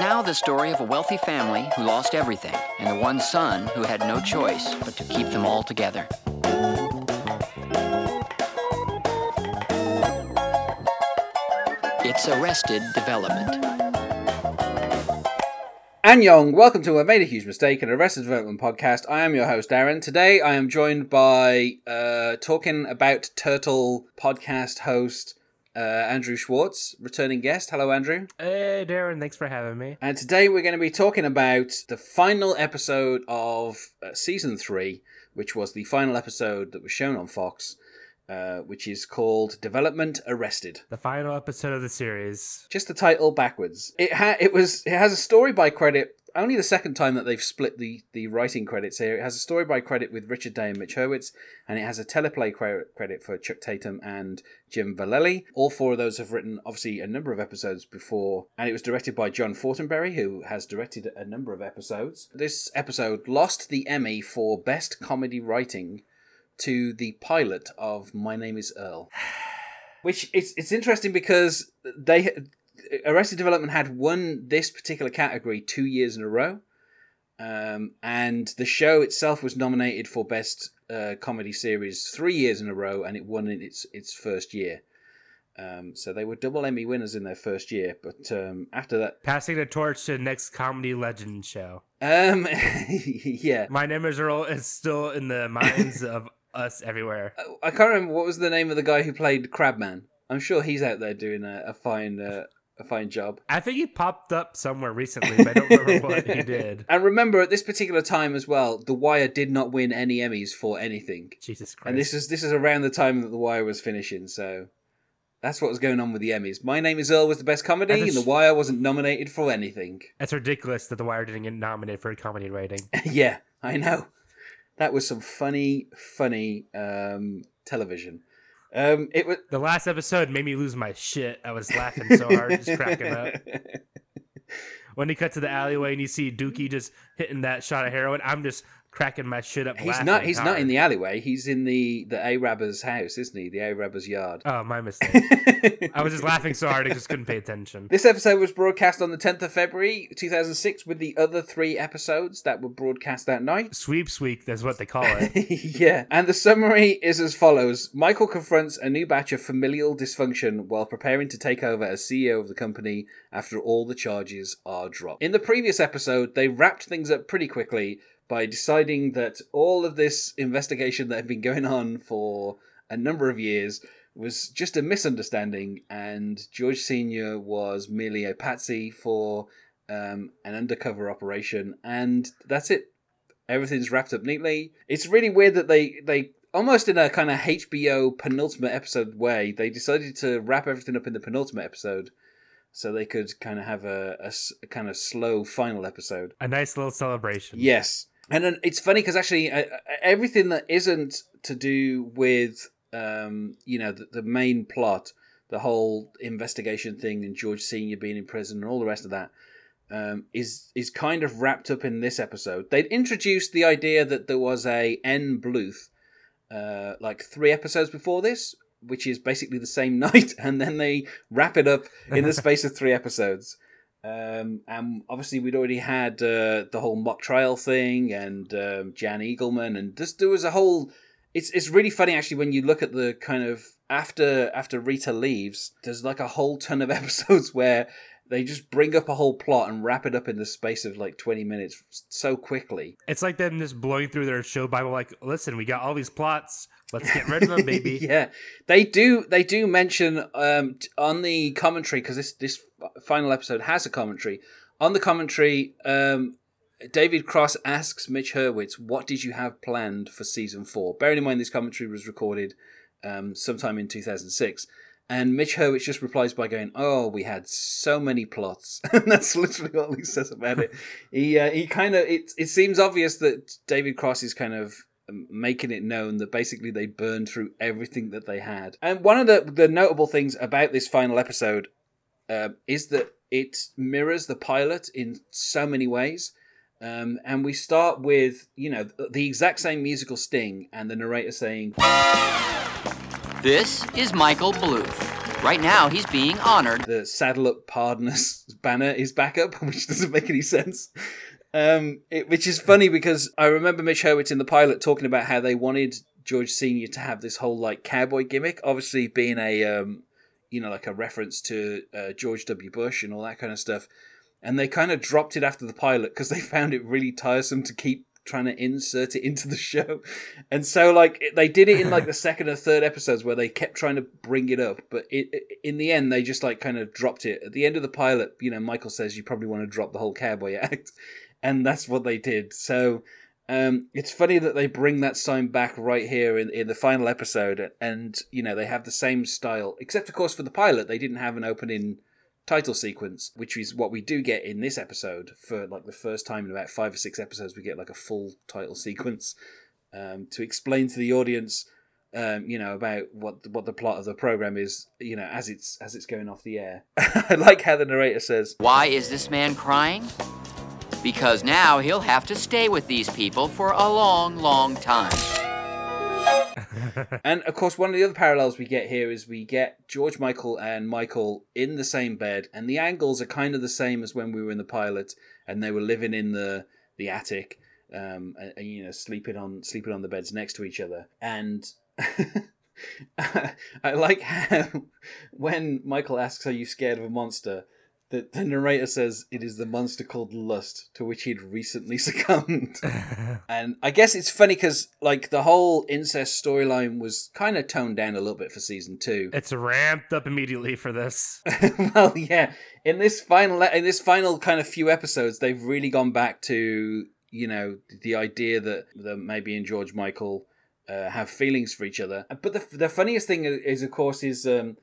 now the story of a wealthy family who lost everything and the one son who had no choice but to keep them all together. It's Arrested Development. Annyeong, welcome to I Made a Huge Mistake, an Arrested Development podcast. I am your host, Aaron. Today I am joined by uh, Talking About Turtle podcast host uh, Andrew Schwartz, returning guest. Hello, Andrew. Hey, Darren, thanks for having me. And today we're going to be talking about the final episode of uh, season three, which was the final episode that was shown on Fox, uh, which is called Development Arrested. The final episode of the series. Just the title backwards. It ha- it was it has a story by credit. Only the second time that they've split the, the writing credits here. It has a story by credit with Richard Day and Mitch Hurwitz, and it has a teleplay credit for Chuck Tatham and Jim Vallely. All four of those have written, obviously, a number of episodes before, and it was directed by John Fortenberry, who has directed a number of episodes. This episode lost the Emmy for Best Comedy Writing to the pilot of My Name Is Earl. Which it's it's interesting because they Arrested Development had won this particular category two years in a row, um, and the show itself was nominated for best uh, comedy series three years in a row, and it won in its its first year. Um, so they were double Emmy winners in their first year, but um, after that, Passing the torch to the next comedy legend show. um, yeah, My name is Earl is still in the minds of us everywhere. I can't remember what was the name of the guy who played Crabman. I'm sure he's out there doing a, a fine uh, a fine job. I think he popped up somewhere recently, but I don't remember what he did. And remember, at this particular time as well, The Wire did not win any Emmys for anything. Jesus Christ. And this is this is around the time that The Wire was finishing, so that's what was going on with the Emmys. My Name Is Earl was the best comedy, And and The Wire wasn't nominated for anything. It's ridiculous that The Wire didn't get nominated for a comedy rating. yeah, I know. That was some funny, funny um, television. Um, it was The last episode made me lose my shit. I was laughing so hard, just cracking up. When he cut to the alleyway and you see Dookie just hitting that shot of heroin, I'm just cracking my shit up. He's not. He's not in the alleyway. He's in the the Arabber's house, isn't he? The Arabber's yard. Oh, my mistake. I was just laughing so hard I just couldn't pay attention. This episode was broadcast on the 10th of February 2006, with the other three episodes that were broadcast that night. Sweeps week, that's what they call it. yeah, and the summary is as follows Michael confronts a new batch of familial dysfunction while preparing to take over as CEO of the company after all the charges are dropped. In the previous episode, they wrapped things up pretty quickly by deciding that all of this investigation that had been going on for a number of years was just a misunderstanding, and George Sr. was merely a patsy for um, an undercover operation, and that's it everything's wrapped up neatly. It's really weird that they they almost in a kind of HBO penultimate episode way they decided to wrap everything up in the penultimate episode, so they could kind of have a a kind of slow final episode. A nice little celebration. Yes, and then it's funny because actually uh, uh, everything that isn't to do with um, you know the, the main plot, the whole investigation thing, and George Senior being in prison, and all the rest of that. Um, is is kind of wrapped up in this episode. They'd introduced the idea that there was a N Bluth, uh, like three episodes before this, which is basically the same night, and then they wrap it up in the space of three episodes. Um, and obviously, we'd already had uh, the whole mock trial thing and um, Jan Eagleman, and just there was a whole. It's it's really funny actually when you look at the kind of after after Rita leaves. There's like a whole ton of episodes where they just bring up a whole plot and wrap it up in the space of like 20 minutes so quickly. It's like them just blowing through their show Bible, like, listen, we got all these plots. Let's get rid of them, baby. yeah, they do. They do mention um, on the commentary because this this final episode has a commentary. On the commentary, um, David Cross asks Mitch Hurwitz, "What did you have planned for season four? Bearing in mind this commentary was recorded um, sometime in two thousand six. And Mitch Hurwitz just replies by going, "Oh, we had so many plots," and that's literally all he says about it. he uh, he kind of it it seems obvious that David Cross is kind of making it known that basically they burned through everything that they had. And one of the the notable things about this final episode um, is that it mirrors the pilot in so many ways. Um, and we start with you know the exact same musical sting and the narrator saying, This is Michael Bluth. Right now, he's being honored. The saddle up pardoners banner is back up, which doesn't make any sense. Um, it, which is funny because I remember Mitch Hurwitz in the pilot talking about how they wanted George Senior to have this whole like cowboy gimmick, obviously being a um, you know like a reference to uh, George W. Bush and all that kind of stuff. And they kind of dropped it after the pilot because they found it really tiresome to keep trying to insert it into the show. And so like they did it in like the second or third episodes where they kept trying to bring it up, but it, in the end they just like kind of dropped it. At the end of the pilot, you know, Michael says you probably want to drop the whole cowboy act, and that's what they did. So um, it's funny that they bring that sign back right here in, in the final episode, and you know they have the same style, except of course for the pilot they didn't have an opening title sequence, which is what we do get in this episode for like the first time in about five or six episodes. We get like a full title sequence um, to explain to the audience, um, you know, about what what the plot of the program is, you know, as it's as it's going off the air. I like how the narrator says, Why is this man crying? Because now he'll have to stay with these people for a long, long time. and of course, one of the other parallels we get here is we get George Michael and Michael in the same bed, and the angles are kind of the same as when we were in the pilot, and they were living in the the attic, um, and, and you know, sleeping on sleeping on the beds next to each other, and. I like how when Michael asks, "Are you scared of a monster?" The, the narrator says it is the monster called lust to which he'd recently succumbed. And i guess it's funny because like the whole incest storyline was kind of toned down a little bit for season two. It's ramped up immediately for this. Well yeah. In this final in this final kind of few episodes they've really gone back to you know the idea that that maybe in george michael uh, have feelings for each other. But the, the funniest thing is of course is um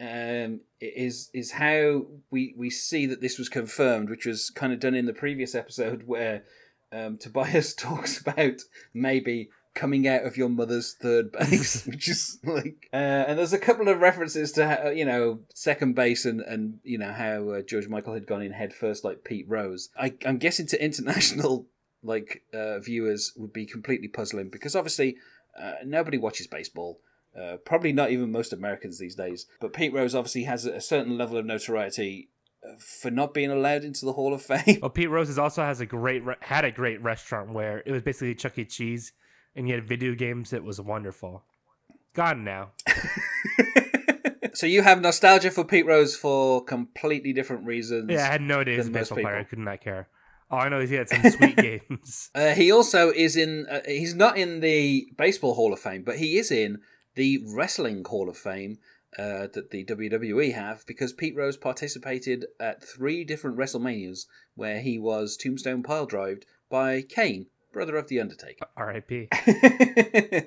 um, is is how we we see that this was confirmed, which was kind of done in the previous episode where um, Tobias talks about maybe coming out of your mother's third base, which is like, uh, and there's a couple of references to how, you know second base and and you know how uh, George Michael had gone in head first like Pete Rose. I, I'm guessing to international like uh, viewers would be completely puzzling because obviously uh, nobody watches baseball. Uh, probably not even most Americans these days. But Pete Rose obviously has a certain level of notoriety uh, for not being allowed into the Hall of Fame. Well, Pete Rose also has a great re- had a great restaurant where it was basically Chuck E. Cheese, and he had video games. It was wonderful. Gone now. so you have nostalgia for Pete Rose for completely different reasons. Yeah, I had no idea he was a baseball player. I could not care. All I know is he had some sweet games. Uh, he also is in. Uh, he's not in the baseball Hall of Fame, but he is in the Wrestling Hall of Fame uh, that the WWE have because Pete Rose participated at three different WrestleManias where he was tombstone pile drived by Kane, brother of The Undertaker. R.I.P.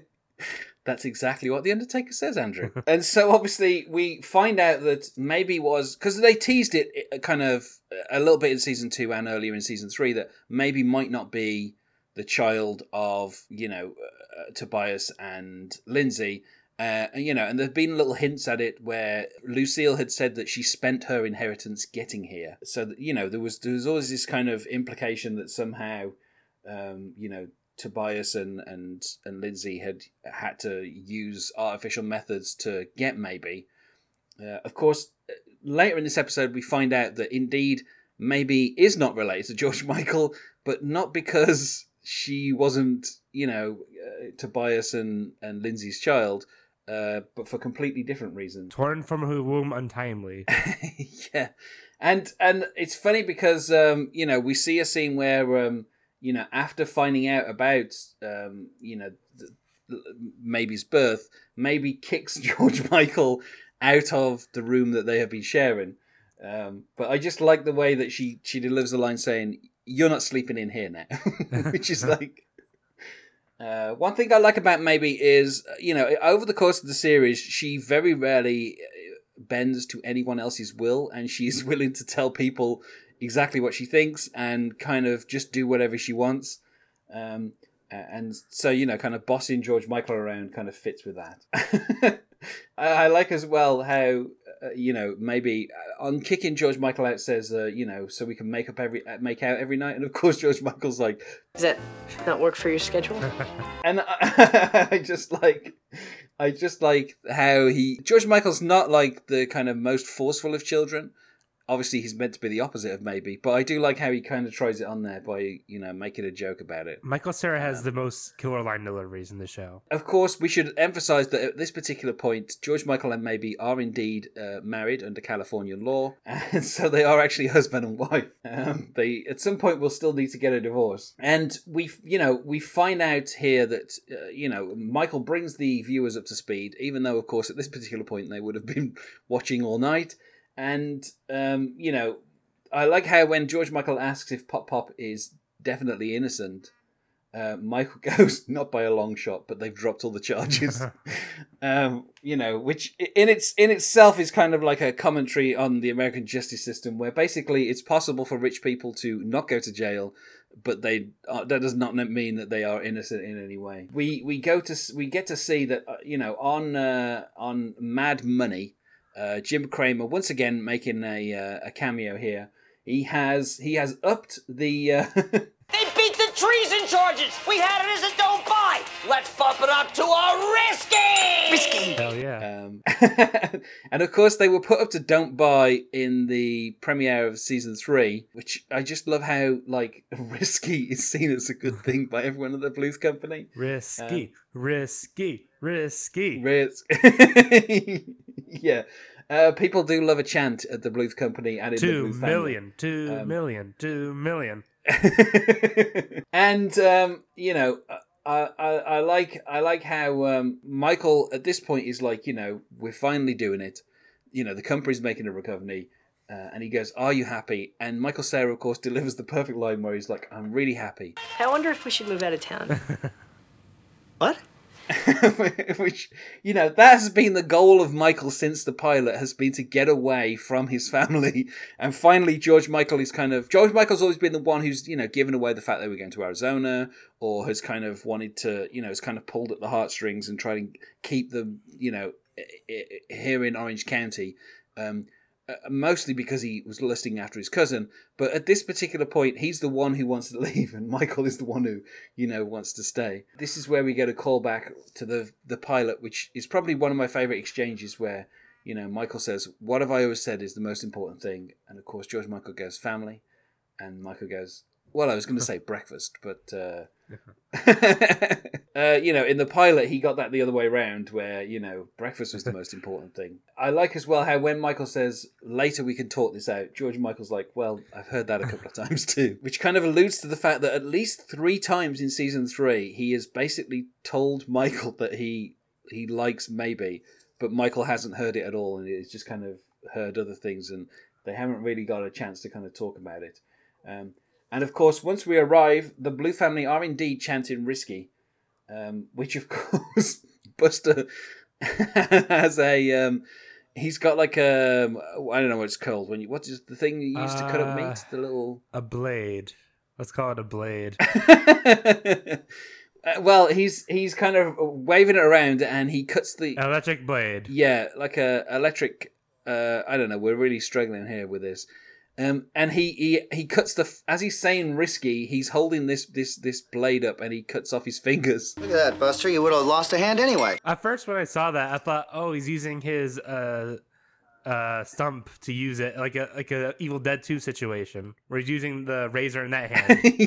That's exactly what The Undertaker says, Andrew. and so obviously we find out that maybe was because they teased it kind of a little bit in season two and earlier in season three that maybe might not be the child of, you know, uh, Tobias and Lindsay uh, and, you know, and there've been little hints at it where Lucille had said that she spent her inheritance getting here. So that, you know, there was there was always this kind of implication that somehow, um, you know, Tobias and and and Lindsay had had to use artificial methods to get maybe. Uh, of course, later in this episode, we find out that indeed maybe is not related to George Michael, but not because she wasn't, you know, uh, Tobias and and Lindsay's child uh, but for completely different reasons. Torn from her womb untimely. yeah, and and it's funny because um, you know we see a scene where um, you know after finding out about um, you know Maybe's birth, Maybe kicks George Michael out of the room that they have been sharing. Um, but I just like the way that she she delivers the line saying, "You're not sleeping in here now," which is like uh, one thing I like about Maybe is, you know, over the course of the series, she very rarely uh, bends to anyone else's will, and she's willing to tell people exactly what she thinks and kind of just do whatever she wants. Um, and so, you know, kind of bossing George Michael around kind of fits with that. I, like as well how uh, you know, maybe uh, on kicking George Michael out says, uh, you know, so we can make up every uh, make out every night, and of course George Michael's like, Does that not work for your schedule? and I, I just like, I just like how he George Michael's not like the kind of most forceful of children. Obviously, he's meant to be the opposite of maybe, but I do like how he kind of tries it on there by you know making a joke about it. Michael Cera has the most killer line deliveries in the show. Of course, we should emphasize that at this particular point, George Michael and Maybe are indeed uh, married under Californian law, and so they are actually husband and wife. Um, they at some point will still need to get a divorce, and we, you know, we find out here that uh, you know Michael brings the viewers up to speed, even though, of course, at this particular point they would have been watching all night, and um, you know, I like how when George Michael asks if Pop Pop is definitely innocent. Uh, Michael goes not by a long shot, but they've dropped all the charges. um, you know, which in its in itself is kind of like a commentary on the American justice system, where basically it's possible for rich people to not go to jail, but they uh, that does not mean that they are innocent in any way. We we go to we get to see that uh, you know on uh, on Mad Money, uh, Jim Cramer once again making a uh, a cameo here. He has he has upped the. Uh, They beat the treason charges. We had it as a don't buy. Let's bump it up to a risky. Risky. Hell yeah. Um, and of course, they were put up to Don't Buy in the premiere of season three, which I just love how like risky is seen as a good thing by everyone at the Bluth Company. risky, risky, risky. Risk, yeah. Uh, people do love a chant at the Bluth Company and in the Two Blues family. million, two Um, million, two million. and um, you know, I, I I like I like how um, Michael at this point is like, you know, we're finally doing it. You know, the company's making a recovery. Uh, and he goes, "Are you happy?" And Michael Cera, of course, delivers the perfect line where he's like, "I'm really happy," I wonder if we should move out of town. What? which you know that has been the goal of Michael since the pilot has been to get away from his family, and finally George Michael is kind of George Michael's always been the one who's you know given away the fact that we're going to Arizona, or has kind of wanted to you know has kind of pulled at the heartstrings and try to keep them you know here in Orange County. Um, mostly because he was lusting after his cousin, but at this particular point, he's the one who wants to leave, and Michael is the one who, you know, wants to stay. This is where we get a callback to the the pilot, which is probably one of my favorite exchanges, where you know Michael says, "What have I always said is the most important thing?" And of course, George Michael goes, "Family," and Michael goes, "Well, I was going to say breakfast, but." Uh, uh, you know, in the pilot, he got that the other way around, where you know breakfast was the most important thing. I like as well how when Michael says later we can talk this out, George Michael's like, "Well, I've heard that a couple of times too," which kind of alludes to the fact that at least three times in season three, he has basically told Michael that he he likes maybe, but Michael hasn't heard it at all, and he's just kind of heard other things, and they haven't really got a chance to kind of talk about it. Um, and of course, once we arrive, the Bluth family are indeed chanting "risky," um, which of course Buster has a. Um, he's got like a. I don't know what it's called. When you what is the thing you used to cut up Uh, meat? The little. A blade. Let's call it a blade. Uh, well, he's he's kind of waving it around, and he cuts the. Electric blade. Yeah, like a electric. Uh, I don't know. We're really struggling here with this. Um, and he, he he cuts the as he's saying risky. He's holding this this this blade up, and he cuts off his fingers. Look at that, Buster. You would have lost a hand anyway. At first, when I saw that, I thought, oh, he's using his uh, uh, stump to use it like a like a Evil Dead Two situation, where he's using the razor in that hand.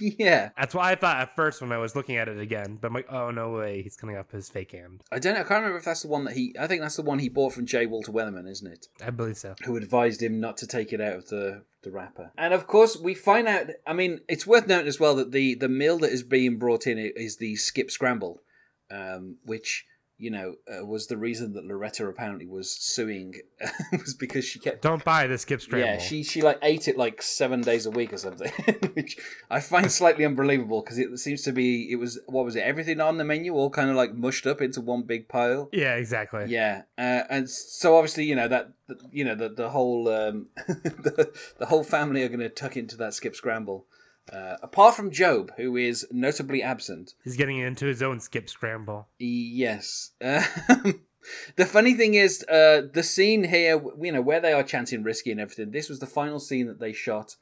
yeah, That's what I thought at first when I was looking at it again. But I'm like, oh no way, he's cutting up his fake hand. I don't. know. I can't remember if that's the one that he. I think that's the one he bought from J. Walter Weatherman, isn't it? I believe so. Who advised him not to take it out of the the wrapper. And of course, we find out. I mean, it's worth noting as well that the the meal that is being brought in is the skip scramble, um, which you know uh, was the reason that Loretta apparently was suing was because she kept. Don't buy the skip scramble. Yeah, she she like ate it like seven days a week or something, which I find slightly unbelievable because it seems to be it was what was it everything on the menu all kind of like mushed up into one big pile. Yeah, exactly. Yeah, uh, and so obviously you know that you know the the whole um, the, the whole family are going to tuck into that skip scramble. Uh, apart from GOB, who is notably absent. He's getting into his own skip scramble. Yes. Um, The funny thing is, uh, the scene here, you know, where they are chanting "risky" and everything. This was the final scene that they shot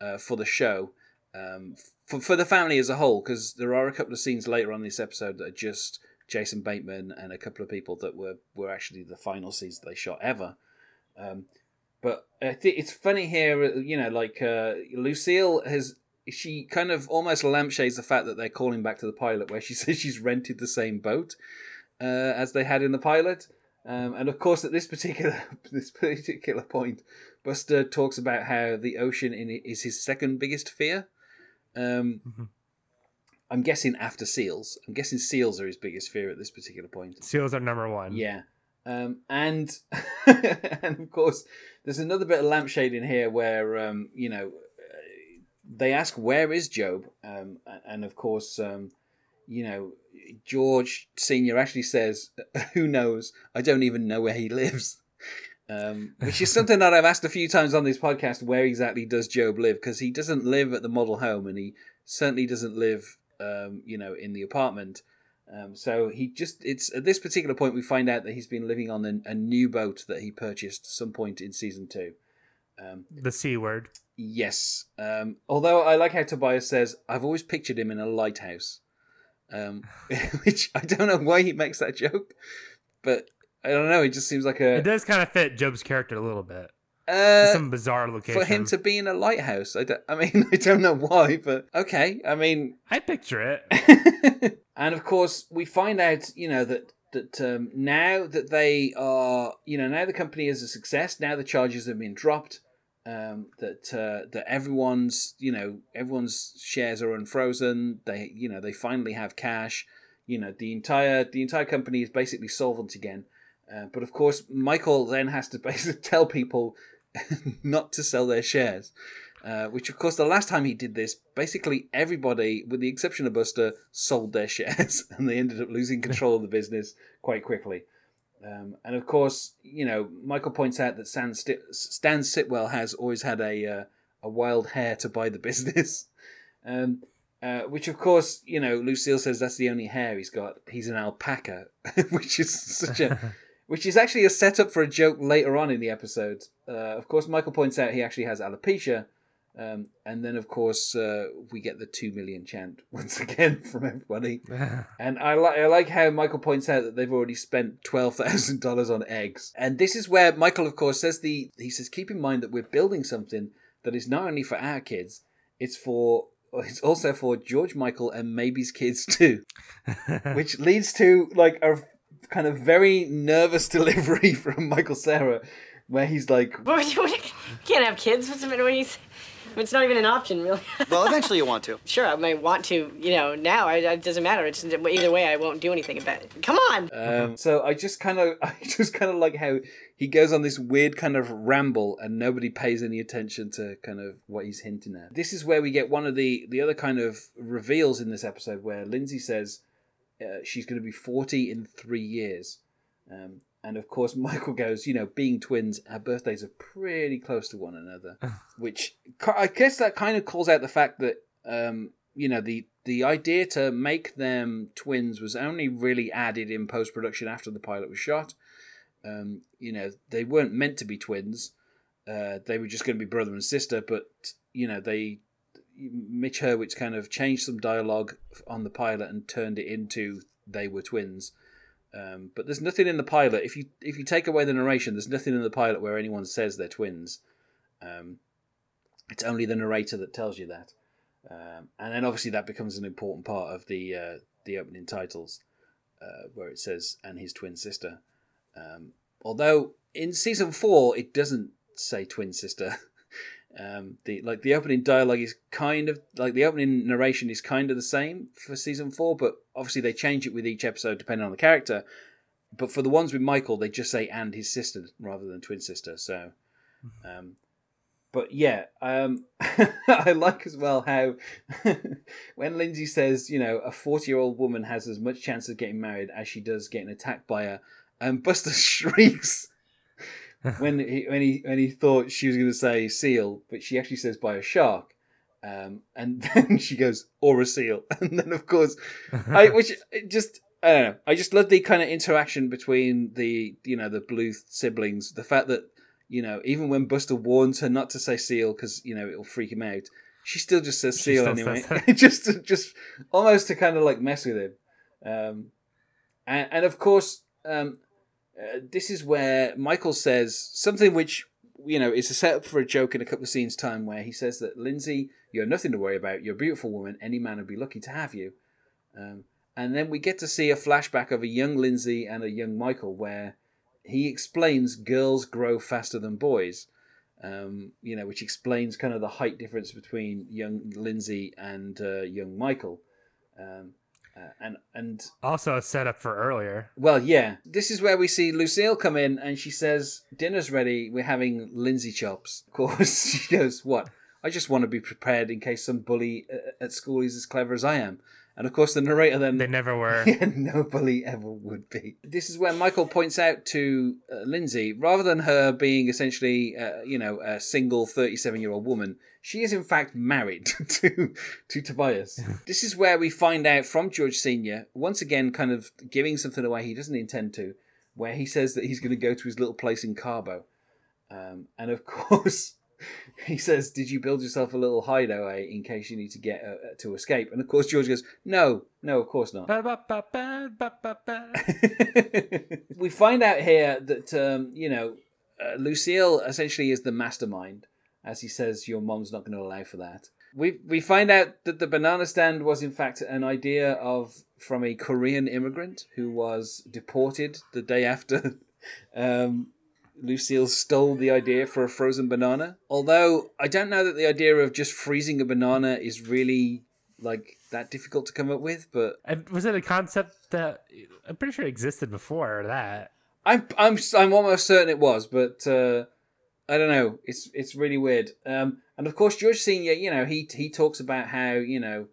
uh, for the show, um, for for the family as a whole. Because there are a couple of scenes later on in this episode that are just Jason Bateman and a couple of people that were were actually the final scenes that they shot ever. Um, but I think it's funny here, you know, like uh, Lucille has she kind of almost lampshades the fact that they're calling back to the pilot, where she says she's rented the same boat uh, as they had in the pilot. Um, and of course, at this particular this particular point, Buster talks about how the ocean is his second biggest fear. Um, I'm guessing after seals. I'm guessing seals are his biggest fear at this particular point. Seals are number one. Yeah. Um, and and of course, there's another bit of lampshade in here where um, you know they ask where is GOB, um, and of course, um, you know George Senior actually says, "Who knows? I don't even know where he lives." Um, which is something that I've asked a few times on this podcast. Where exactly does GOB live? Because he doesn't live at the model home, and he certainly doesn't live, um, you know, in the apartment. Um, so he just it's at this particular point we find out that he's been living on a, new boat that he purchased some point in season two. Um, The C word. Yes. Um, although I like how Tobias says, I've always pictured him in a lighthouse. Um, which I don't know why he makes that joke, but I don't know. It just seems like a It does kind of fit GOB's character a little bit. uh, Some bizarre location. for him to be in a lighthouse. I, don't, I mean, I don't know why, but okay. I mean, I picture it. and of course, we find out, you know, that that um, now that they are, you know, now the company is a success. Now the charges have been dropped. Um, that uh, that everyone's, you know, everyone's shares are unfrozen. They, you know, they finally have cash. You know, the entire the entire company is basically solvent again. Uh, but of course, Michael then has to basically tell people not to sell their shares. Uh, which, of course, the last time he did this, basically everybody, with the exception of Buster, sold their shares and they ended up losing control of the business quite quickly. Um, and of course, you know, Michael points out that Stan, Sti- Stan Sitwell has always had a uh, a wild hair to buy the business. Um, uh, which, of course, you know, Lucille says that's the only hair he's got. He's an alpaca, which is such a which is actually a setup for a joke later on in the episode. Uh, of course, Michael points out he actually has alopecia, um, and then of course uh, we get the two million chant once again from everybody. and I like I like how Michael points out that they've already spent twelve thousand dollars on eggs, and this is where Michael, of course, says the he says keep in mind that we're building something that is not only for our kids, it's for it's also for George Michael and maybe's kids too, which leads to like a kind of very nervous delivery from Michael Cera, where he's like, you, can't have kids. What's the matter? What do? It's not even an option, really. Well, eventually you want to. sure, I may want to, you know, now. I, it doesn't matter. It's either way, I won't do anything about it. Come on. Um, so I just kind of, I just kind of like how he goes on this weird kind of ramble, and nobody pays any attention to kind of what he's hinting at. This is where we get one of the the other kind of reveals in this episode, where Lindsay says uh, she's going to be forty in three years, um, and of course Michael goes, you know, being twins, our birthdays are pretty close to one another, which I guess that kind of calls out the fact that um, you know the the idea to make them twins was only really added in post production after the pilot was shot. Um, you know, they weren't meant to be twins. Uh, they were just going to be brother and sister, but you know, they Mitch Hurwitz kind of changed some dialogue on the pilot and turned it into they were twins. Um, but there's nothing in the pilot. If you if you take away the narration, there's nothing in the pilot where anyone says they're twins. Um, it's only the narrator that tells you that, um, and then obviously that becomes an important part of the uh, the opening titles, uh, where it says "and his twin sister." Um, although in season four it doesn't say twin sister. um, the like the opening dialogue is kind of like the opening narration is kind of the same for season four, but obviously they change it with each episode depending on the character. But for the ones with Michael, they just say "and his sister" rather than twin sister. So, um, but yeah, um, I like as well how when Lindsay says, you know, a forty-year-old woman has as much chance of getting married as she does getting attacked by a, and Buster shrieks when he when he when he thought she was going to say seal, but she actually says by a shark. Um, and then she goes or a seal, and then of course, I which just I don't know. I just love the kind of interaction between the you know the Bluth siblings. The fact that you know even when Buster warns her not to say seal because you know it'll freak him out, she still just says seal anyway. says just to, just almost to kind of like mess with him. Um, and, and of course, um, uh, this is where Michael says something which you know is a setup for a joke in a couple of scenes time where he says that Lindsay, you're nothing to worry about. You're a beautiful woman. Any man would be lucky to have you. Um, and then we get to see a flashback of a young Lindsay and a young Michael where he explains girls grow faster than boys. Um, you know, which explains kind of the height difference between young Lindsay and uh, young Michael. Um, uh, and and Also a setup for earlier. well, yeah. This is where we see Lucille come in and she says, Dinner's ready. We're having Lindsay chops. Of course, she goes, What? I just want to be prepared in case some bully uh, at school is as clever as I am. And of course, the narrator then. They never were. Yeah, no bully ever would be. This is where Michael points out to uh, Lindsay, rather than her being essentially, uh, you know, a single 37 year old woman, she is in fact married to to Tobias. this is where we find out from George Senior once again, kind of giving something away he doesn't intend to, where he says that he's going to go to his little place in Cabo, um, and of course. He says, "Did you build yourself a little hideaway in case you need to get uh, to escape?" And of course, George goes, "No, no, of course not." We find out here that um, you know uh, Lucille essentially is the mastermind, as he says, "Your mom's not going to allow for that." We we find out that the banana stand was in fact an idea of from a Korean immigrant who was deported the day after. Um, Lucille stole the idea for a frozen banana. Although I don't know that the idea of just freezing a banana is really like that difficult to come up with, but And was it a concept that I'm pretty sure existed before that? I'm I'm I'm almost certain it was, but uh, I don't know. It's it's really weird. Um, and of course, George Senior, you know, he he talks about how you know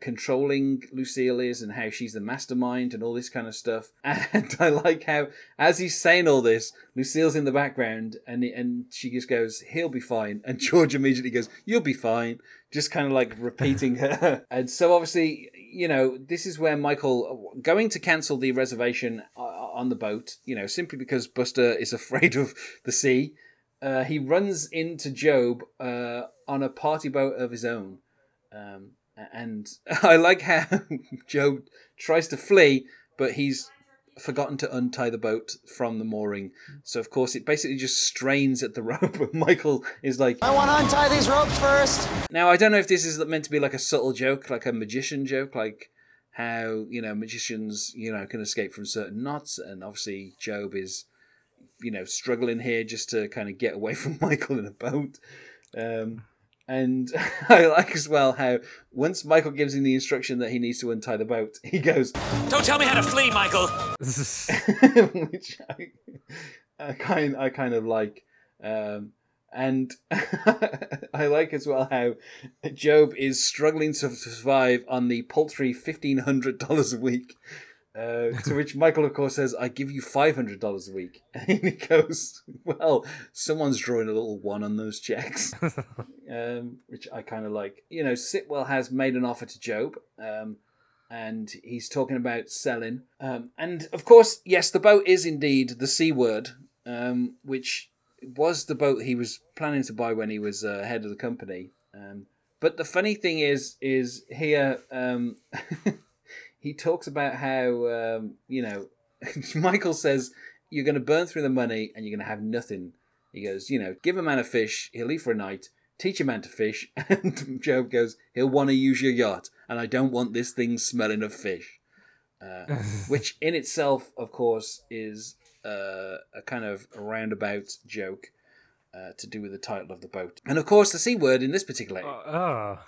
controlling Lucille is and how she's the mastermind and all this kind of stuff. And I like how as he's saying all this, Lucille's in the background and and she just goes, "He'll be fine," and George immediately goes, "You'll be fine." Just kind of like repeating her. and so obviously, you know, this is where Michael going to cancel the reservation on the boat. You know, simply because Buster is afraid of the sea. Uh, he runs into GOB uh, on a party boat of his own. Um, and I like how GOB tries to flee, but he's forgotten to untie the boat from the mooring. So, of course, it basically just strains at the rope. And Michael is like, I want to untie these ropes first. now, I don't know if this is meant to be like a subtle joke, like a magician joke, like how, you know, magicians, you know, can escape from certain knots. And obviously, GOB is, you know, struggling here just to kind of get away from Michael in a boat. Um, and I like as well how once Michael gives him the instruction that he needs to untie the boat, he goes, Don't tell me how to flee, Michael. which I, I kind I kind of like. Um, and I like as well how GOB is struggling to survive on the paltry fifteen hundred dollars a week. Uh, to which Michael, of course, says, "I give you five hundred dollars a week," and he goes, "Well, someone's drawing a little one on those checks," um, which I kind of like. You know, Sitwell has made an offer to GOB, um, and he's talking about selling. Um, and of course, yes, the boat is indeed the C word, um, which was the boat he was planning to buy when he was uh, head of the company. Um, but the funny thing is, is here um, he talks about how um, you know Michael says you're going to burn through the money and you're going to have nothing. He goes, you know, give a man a fish, he'll leave for a night. Teach a man to fish, and GOB goes, he'll want to use your yacht, and I don't want this thing smelling of fish. Uh, which in itself, of course, is uh, a kind of roundabout joke uh, to do with the title of the boat. And of course, the C word in this particular. oh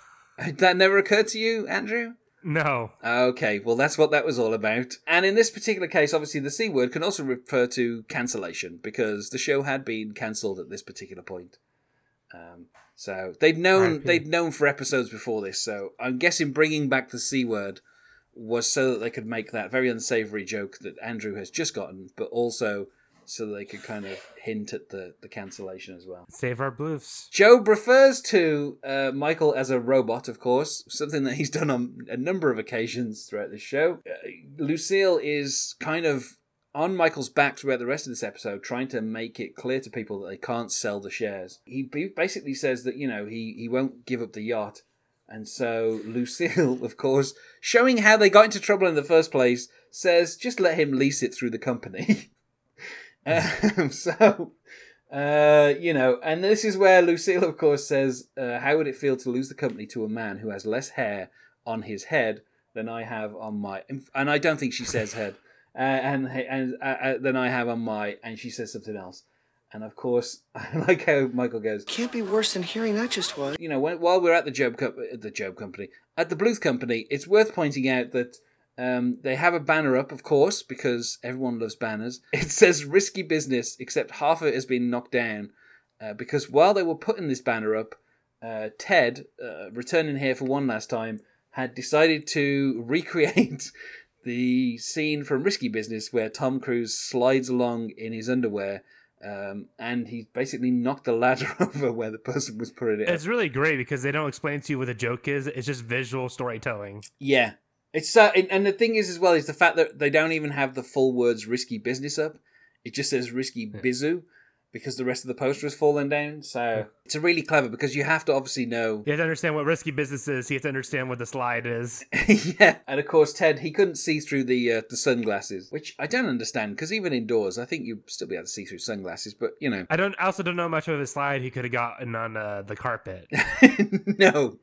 That never occurred to you, Andrew? No! Okay, well, that's what that was all about. And in this particular case, obviously, the C word can also refer to cancellation because the show had been cancelled at this particular point. Um, so they'd known RIP. they'd known for episodes before this. So I'm guessing bringing back the C word was so that they could make that very unsavory joke that Andrew has just gotten, but also so they could kind of hint at the, the cancellation as well. Save our Bluths. GOB refers to uh, Michael as a robot, of course, something that he's done on a number of occasions throughout the show. Uh, Lucille is kind of on Michael's back throughout the rest of this episode, trying to make it clear to people that they can't sell the shares. He basically says that, you know, he, he won't give up the yacht. And so Lucille, of course, showing how they got into trouble in the first place, says just let him lease it through the company. um, so, uh, you know, and this is where Lucille, of course, says, uh, How would it feel to lose the company to a man who has less hair on his head than I have on my. And I don't think she says head. Uh, and and uh, uh, than I have on my, and she says something else. And of course, I like how Michael goes, Can't be worse than hearing that just once. you know, when, while we're at the Job Co- the Job Company, at the Bluth Company, it's worth pointing out that um, they have a banner up, of course, because everyone loves banners. It says "risky business," except half of it has been knocked down uh, because while they were putting this banner up, uh, Ted, uh, returning here for one last time, had decided to recreate the scene from Risky Business where Tom Cruise slides along in his underwear. Um, and he basically knocked the ladder over where the person was putting it. up. It's really great because they don't explain to you what the joke is. It's just visual storytelling. Yeah, it's uh, and, and the thing is as well is the fact that they don't even have the full words "risky business" up. It just says "risky bizu" because the rest of the poster has fallen down. So it's really clever because you have to obviously know. You have to understand what risky business is. You have to understand what the slide is. yeah, and of course Ted he couldn't see through the uh, the sunglasses, which I don't understand because even indoors I think you'd still be able to see through sunglasses. But you know, I don't. I also don't know much of a slide he could have gotten on uh, the carpet. no,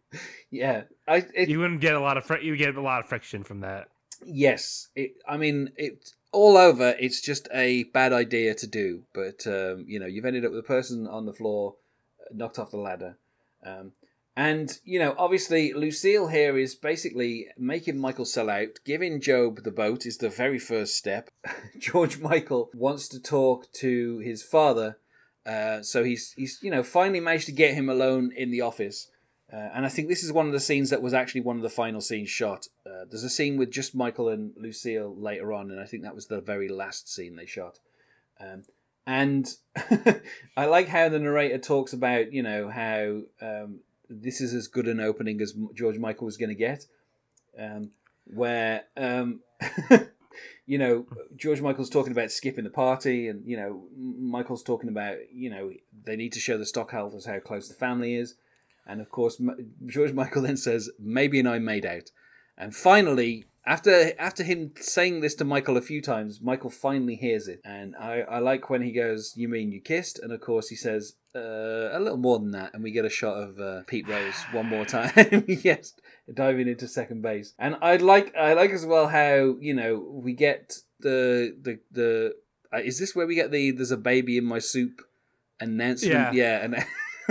yeah, I it, You wouldn't get a lot of. Fr- you would get a lot of friction from that. yes, it. I mean, it all over. It's just a bad idea to do, but um, you know, you've ended up with a person on the floor, uh, knocked off the ladder, um, and you know, obviously, Lucille here is basically making Michael sell out. Giving GOB the boat is the very first step. George Michael wants to talk to his father, uh, so he's he's you know finally managed to get him alone in the office. Uh, and I think this is one of the scenes that was actually one of the final scenes shot. Uh, there's a scene with just Michael and Lucille later on, and I think that was the very last scene they shot. Um, and I like how the narrator talks about, you know, how um, this is as good an opening as George Michael was going to get, um, where um, you know George Michael's talking about skipping the party, and you know Michael's talking about, you know, they need to show the stockholders how close the family is. And of course, George Michael then says, "Maybe and I made out." And finally, after after him saying this to Michael a few times, Michael finally hears it. And I, I like when he goes, "You mean you kissed?" And of course, he says, uh, "A little more than that." And we get a shot of uh, Pete Rose one more time. yes, diving into second base. And I like I like as well how you know we get the the the. Uh, is this where we get the "There's a baby in my soup" announcement? Yeah. yeah and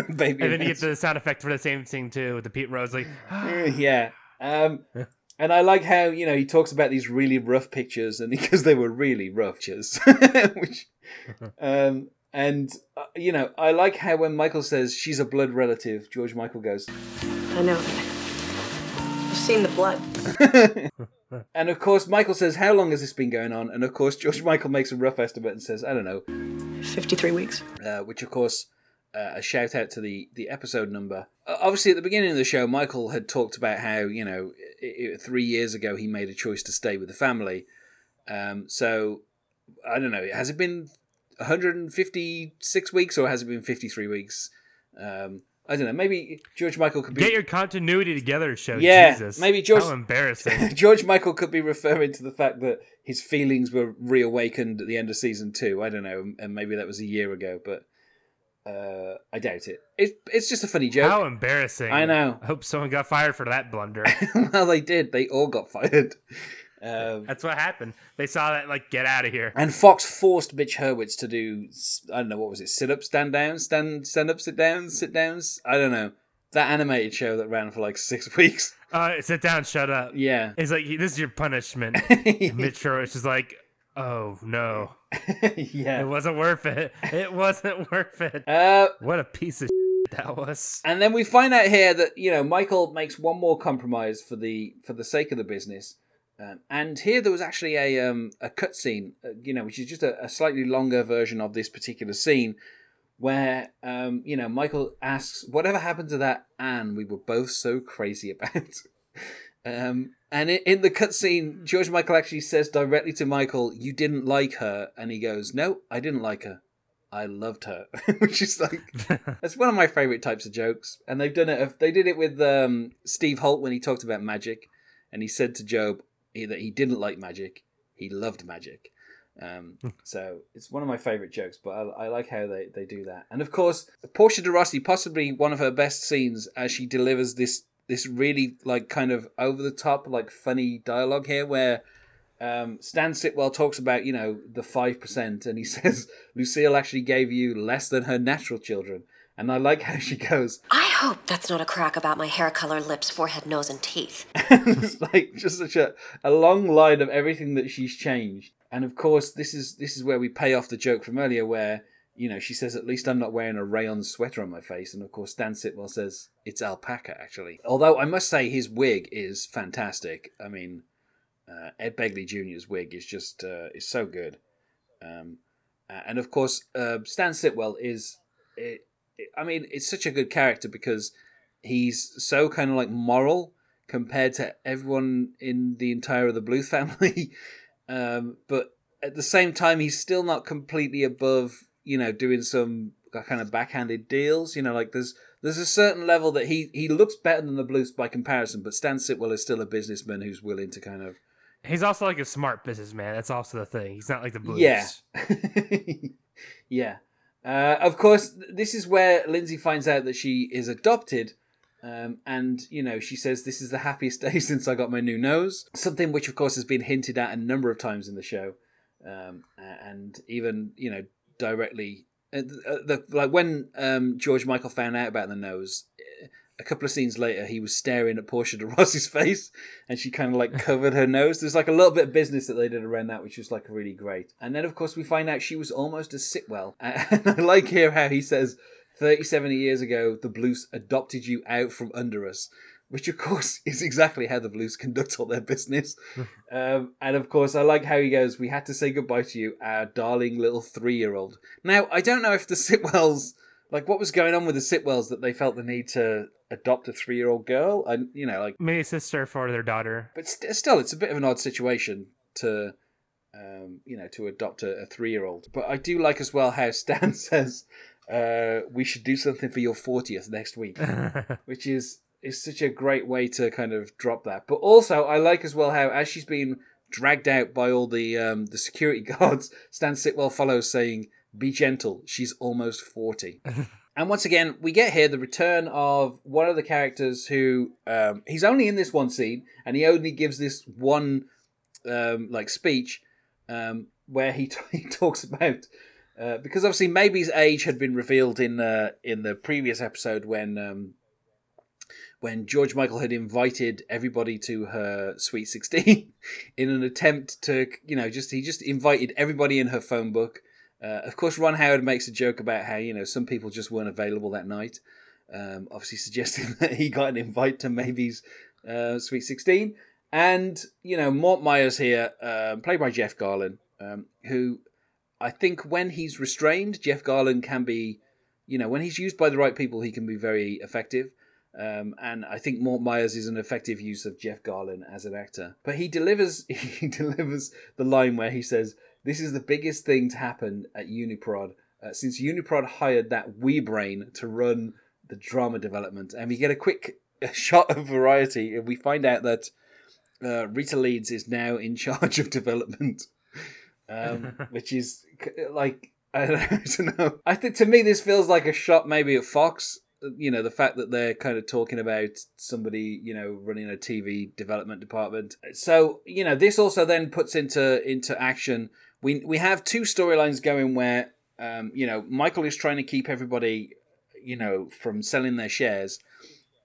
baby. And then you get the sound effect for the same thing too with the Pete Rose like. yeah. Um, and I like how you know he talks about these really rough pictures, and because they were really rough pictures, which, um, and uh, you know I like how when Michael says she's a blood relative, George Michael goes, I know. I've seen the blood. and of course Michael says, "How long has this been going on?" And of course George Michael makes a rough estimate and says, "I don't know," 53 weeks. uh, which of course. Uh, a shout out to the, the episode number. Uh, obviously, at the beginning of the show, Michael had talked about how you know i i three years ago he made a choice to stay with the family. Um, so I don't know. Has it been 156 weeks or has it been 53 weeks? Um, I don't know. Maybe George Michael could be Get your continuity together, show. Yeah, Jesus. maybe George- How embarrassing. George Michael could be referring to the fact that his feelings were reawakened at the end of season two. I don't know, and maybe that was a year ago, but uh, I doubt it. It's it's just a funny joke. How embarrassing. I know. I hope someone got fired for that blunder. well, they did. They all got fired. Um, That's what happened. They saw that, like, get out of here. and Fox forced Mitch Hurwitz to do I don't know what was it, sit up, stand down, stand stand up, sit down, sit downs. I don't know that animated show that ran for like six weeks. Uh, sit down, shut up. Yeah, It's like, this is your punishment. Mitch Hurwitz is like, oh, no. yeah. It wasn't worth it. It wasn't worth it. Uh, What a piece of that was. And then we find out here that you know Michael makes one more compromise for the for the sake of the business, Um, and here there was actually a um, a cutscene, uh, you know, which is just a, a slightly longer version of this particular scene, where um, you know Michael asks, "Whatever happened to that Ann we were both so crazy about?" um, and in, in the cutscene, George Michael actually says directly to Michael, "You didn't like her," and he goes, "No, I didn't like her. I loved her," which is like that's one of my favorite types of jokes. And they've done it. They did it with um, Steve Holt when he talked about magic, and he said to GOB that he didn't like magic, he loved magic. Um, so it's one of my favorite jokes, but I, I, like how they, they do that. And of course, Portia de Rossi, possibly one of her best scenes as she delivers this this really like kind of over the top, like funny dialogue here, where um, Stan Sitwell talks about you know the five percent, and he says Lucille actually gave you less than her natural children. And I like how she goes. I hope that's not a crack about my hair color, lips, forehead, nose, and teeth. it's like just such a, a long line of everything that she's changed. And of course, this is this is where we pay off the joke from earlier, where you know she says, "At least I'm not wearing a rayon sweater on my face." And of course, Stan Sitwell says, "It's alpaca, actually." Although I must say, his wig is fantastic. I mean, uh, Ed Begley Jr.'s wig is just uh, is so good. Um, and of course, uh, Stan Sitwell is. It, I mean, it's such a good character because he's so kind of like moral compared to everyone in the entire of the Bluth family. um, but at the same time, he's still not completely above, you know, doing some kind of backhanded deals. You know, like there's there's a certain level that he he looks better than the Bluths by comparison, but Stan Sitwell is still a businessman who's willing to kind of. He's also like a smart businessman. That's also the thing. He's not like the Bluths. Yeah. yeah. Uh, of course, this is where Lindsay finds out that she is adopted. Um, and, you know, she says, This is the happiest day since I got my new nose. Something which, of course, has been hinted at a number of times in the show. Um, and even, you know, directly. Uh, the, like when um, George Michael found out about the nose, a couple of scenes later, he was staring at Portia de Rossi's face, and she kind of like covered her nose. There's like a little bit of business that they did around that, which was like really great. And then, of course, we find out she was almost a Sitwell. And I like here how he says, 37 years ago, the Bluths adopted you out from under us. Which, of course, is exactly how the Bluths conduct all their business. um, and, of course, I like how he goes, We had to say goodbye to you, our darling little three year old. Now, I don't know if the Sitwells like what was going on with the Sitwells that they felt the need to adopt a three year old girl and you know like maybe a sister for their daughter but st- still it's a bit of an odd situation to um, you know to adopt a, a three year old but i do like as well how stan says uh, we should do something for your 40th next week which is is such a great way to kind of drop that. But also i like as well how as she's being dragged out by all the um, the security guards stan sitwell follows saying be gentle she's almost 40 and once again, we get here the return of one of the characters who um, he's only in this one scene, and he only gives this one um, like speech um, where he, t- he talks about uh, because obviously Maybe's age had been revealed in uh, in the previous episode when um, when George Michael had invited everybody to her sweet sixteen in an attempt to you know just he just invited everybody in her phone book. Uh, of course, Ron Howard makes a joke about how you know some people just weren't available that night. Um, obviously, suggesting that he got an invite to Maybe's uh, Sweet Sixteen, and you know Mort Meyers here, um, played by Jeff Garlin, um, who I think when he's restrained, Jeff Garlin can be, you know, when he's used by the right people, he can be very effective. Um, and I think Mort Meyers is an effective use of Jeff Garlin as an actor. But he delivers he delivers the line where he says, "This is the biggest thing to happen at Uniprod uh, since Uniprod hired that wee brain to run the drama development." And we get a quick shot of Variety, and we find out that uh, Rita Leeds is now in charge of development, um, which is like I don't know. I think to me this feels like a shot maybe at Fox you know the fact that they're kind of talking about somebody you know running a TV development department. So you know this also then puts into into action. We we have two storylines going where um, you know Michael is trying to keep everybody you know from selling their shares.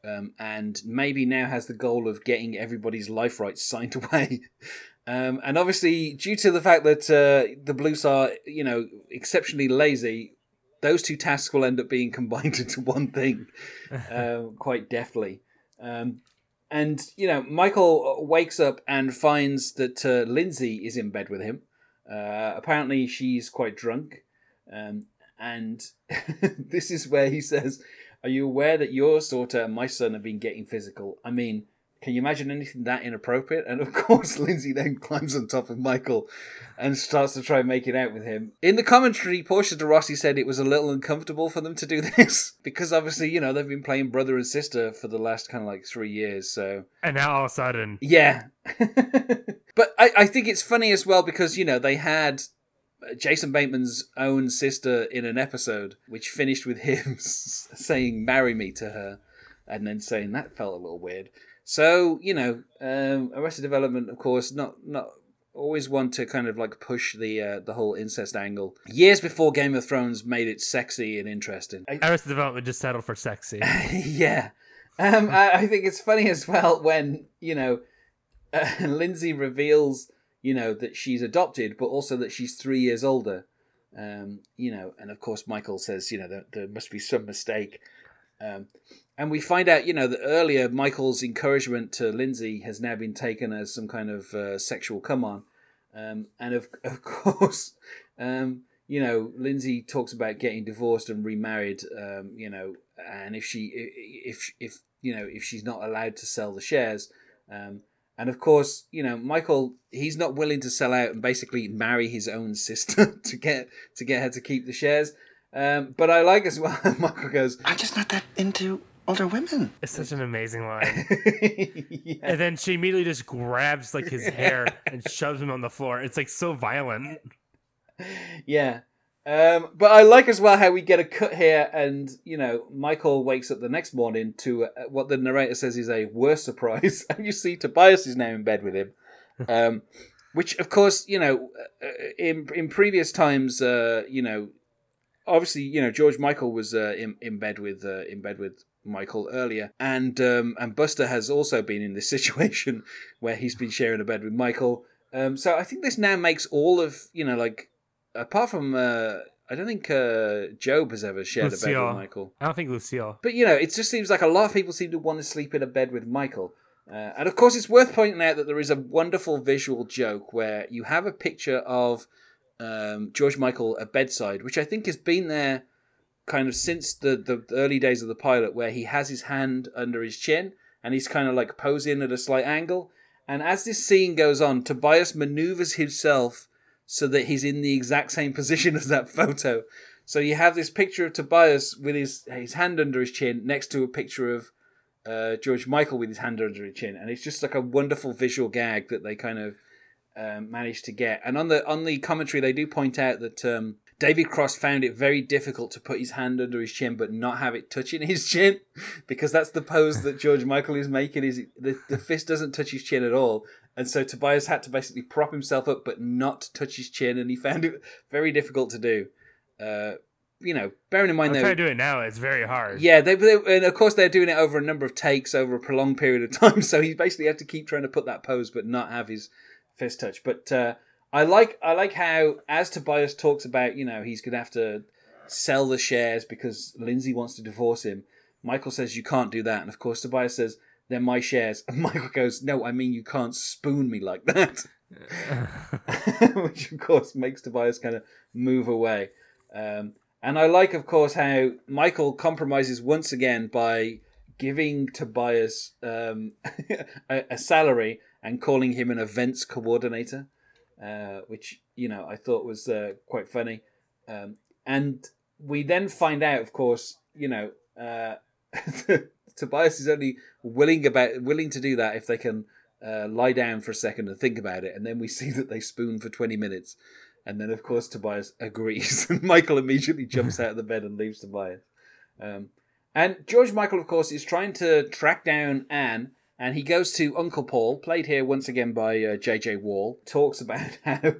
Um, and maybe now has the goal of getting everybody's life rights signed away. Um, and obviously, due to the fact that uh, the Bluths are, you know, exceptionally lazy, those two tasks will end up being combined into one thing uh, quite deftly. Um, and you know, Michael wakes up and finds that uh, Lindsay is in bed with him. Uh, apparently, she's quite drunk, um, and this is where he says, "Are you aware that your daughter and my son have been getting physical? I mean." Can you imagine anything that inappropriate? And of course, Lindsay then climbs on top of Michael and starts to try and make it out with him. In the commentary, Portia de Rossi said it was a little uncomfortable for them to do this because obviously, you know, they've been playing brother and sister for the last kind of like three years. So And now all of a sudden, yeah, but I, I think it's funny as well because you know they had Jason Bateman's own sister in an episode, which finished with him saying "marry me" to her, and then saying that felt a little weird. So you know, um, Arrested Development, of course, not not always want to kind of like push the uh, the whole incest angle. Years before Game of Thrones made it sexy and interesting. Arrested Development just settled for sexy. yeah. Um, I, I think it's funny as well when, you know, uh, Lindsay reveals, you know, that she's adopted, but also that she's three years older. Um, you know, and of course, Michael says, you know, that there must be some mistake. Um, and we find out, you know, that earlier Michael's encouragement to Lindsay has now been taken as some kind of uh, sexual come on. Um, and of, of course, um, you know, Lindsay talks about getting divorced and remarried, um, you know, and if she, if, if, you know, if she's not allowed to sell the shares. Um, and of course, you know, Michael, he's not willing to sell out and basically marry his own sister to get, to get her to keep the shares. Um, but I like as well, Michael goes, I'm just not that into older women. It's such an amazing line. yeah. And then she immediately just grabs like his hair and shoves him on the floor. It's like so violent. yeah. Um, but I like as well how we get a cut here, and you know, Michael wakes up the next morning to uh, what the narrator says is a worse surprise, and you see Tobias is now in bed with him, um, which of course, you know, uh, in in previous times, uh, you know, obviously, you know, George Michael was uh, in in bed with uh, in bed with Michael earlier, and um, and Buster has also been in this situation where he's been sharing a bed with Michael. Um, so I think this now makes all of you know like apart from uh, I don't think uh, GOB has ever shared a bed with Michael. I don't think Lucille. But you know, it just seems like a lot of people seem to want to sleep in a bed with Michael. Uh, and of course, it's worth pointing out that there is a wonderful visual joke where you have a picture of um, George Michael at bedside, which I think has been there kind of since the, the early days of the pilot, where he has his hand under his chin and he's kind of like posing at a slight angle. And as this scene goes on, Tobias maneuvers himself so that he's in the exact same position as that photo. So you have this picture of Tobias with his his hand under his chin next to a picture of uh, George Michael with his hand under his chin, and it's just like a wonderful visual gag that they kind of um, managed to get. And on the on the commentary, they do point out that um, David Cross found it very difficult to put his hand under his chin but not have it touching his chin, because that's the pose that George Michael is making. Is the the fist doesn't touch his chin at all, and so Tobias had to basically prop himself up but not touch his chin, and he found it very difficult to do. Uh, you know, bearing in mind I'm though, trying to do it now. It's very hard. yeah, they, they and of course they're doing it over a number of takes over a prolonged period of time. So he basically had to keep trying to put that pose, but not have his fist touch. But uh, I like I like how as Tobias talks about, you know, he's gonna have to sell the shares because Lindsay wants to divorce him. Michael says you can't do that, and of course Tobias says they're my shares, and Michael goes, "No, I mean you can't spoon me like that," which of course makes Tobias kind of move away. Um, and I like, of course, how Michael compromises once again by giving Tobias um, a, a salary and calling him an events coordinator, uh, which you know I thought was uh, quite funny. Um, and we then find out, of course, you know, uh, Tobias is only willing about willing to do that if they can uh, lie down for a second and think about it, and then we see that they spoon for twenty minutes. And then, of course, Tobias agrees, and Michael immediately jumps out of the bed and leaves Tobias. Um, and George Michael, of course, is trying to track down Ann, and he goes to Uncle Paul, played here once again by uh, J.J. Wall, talks about how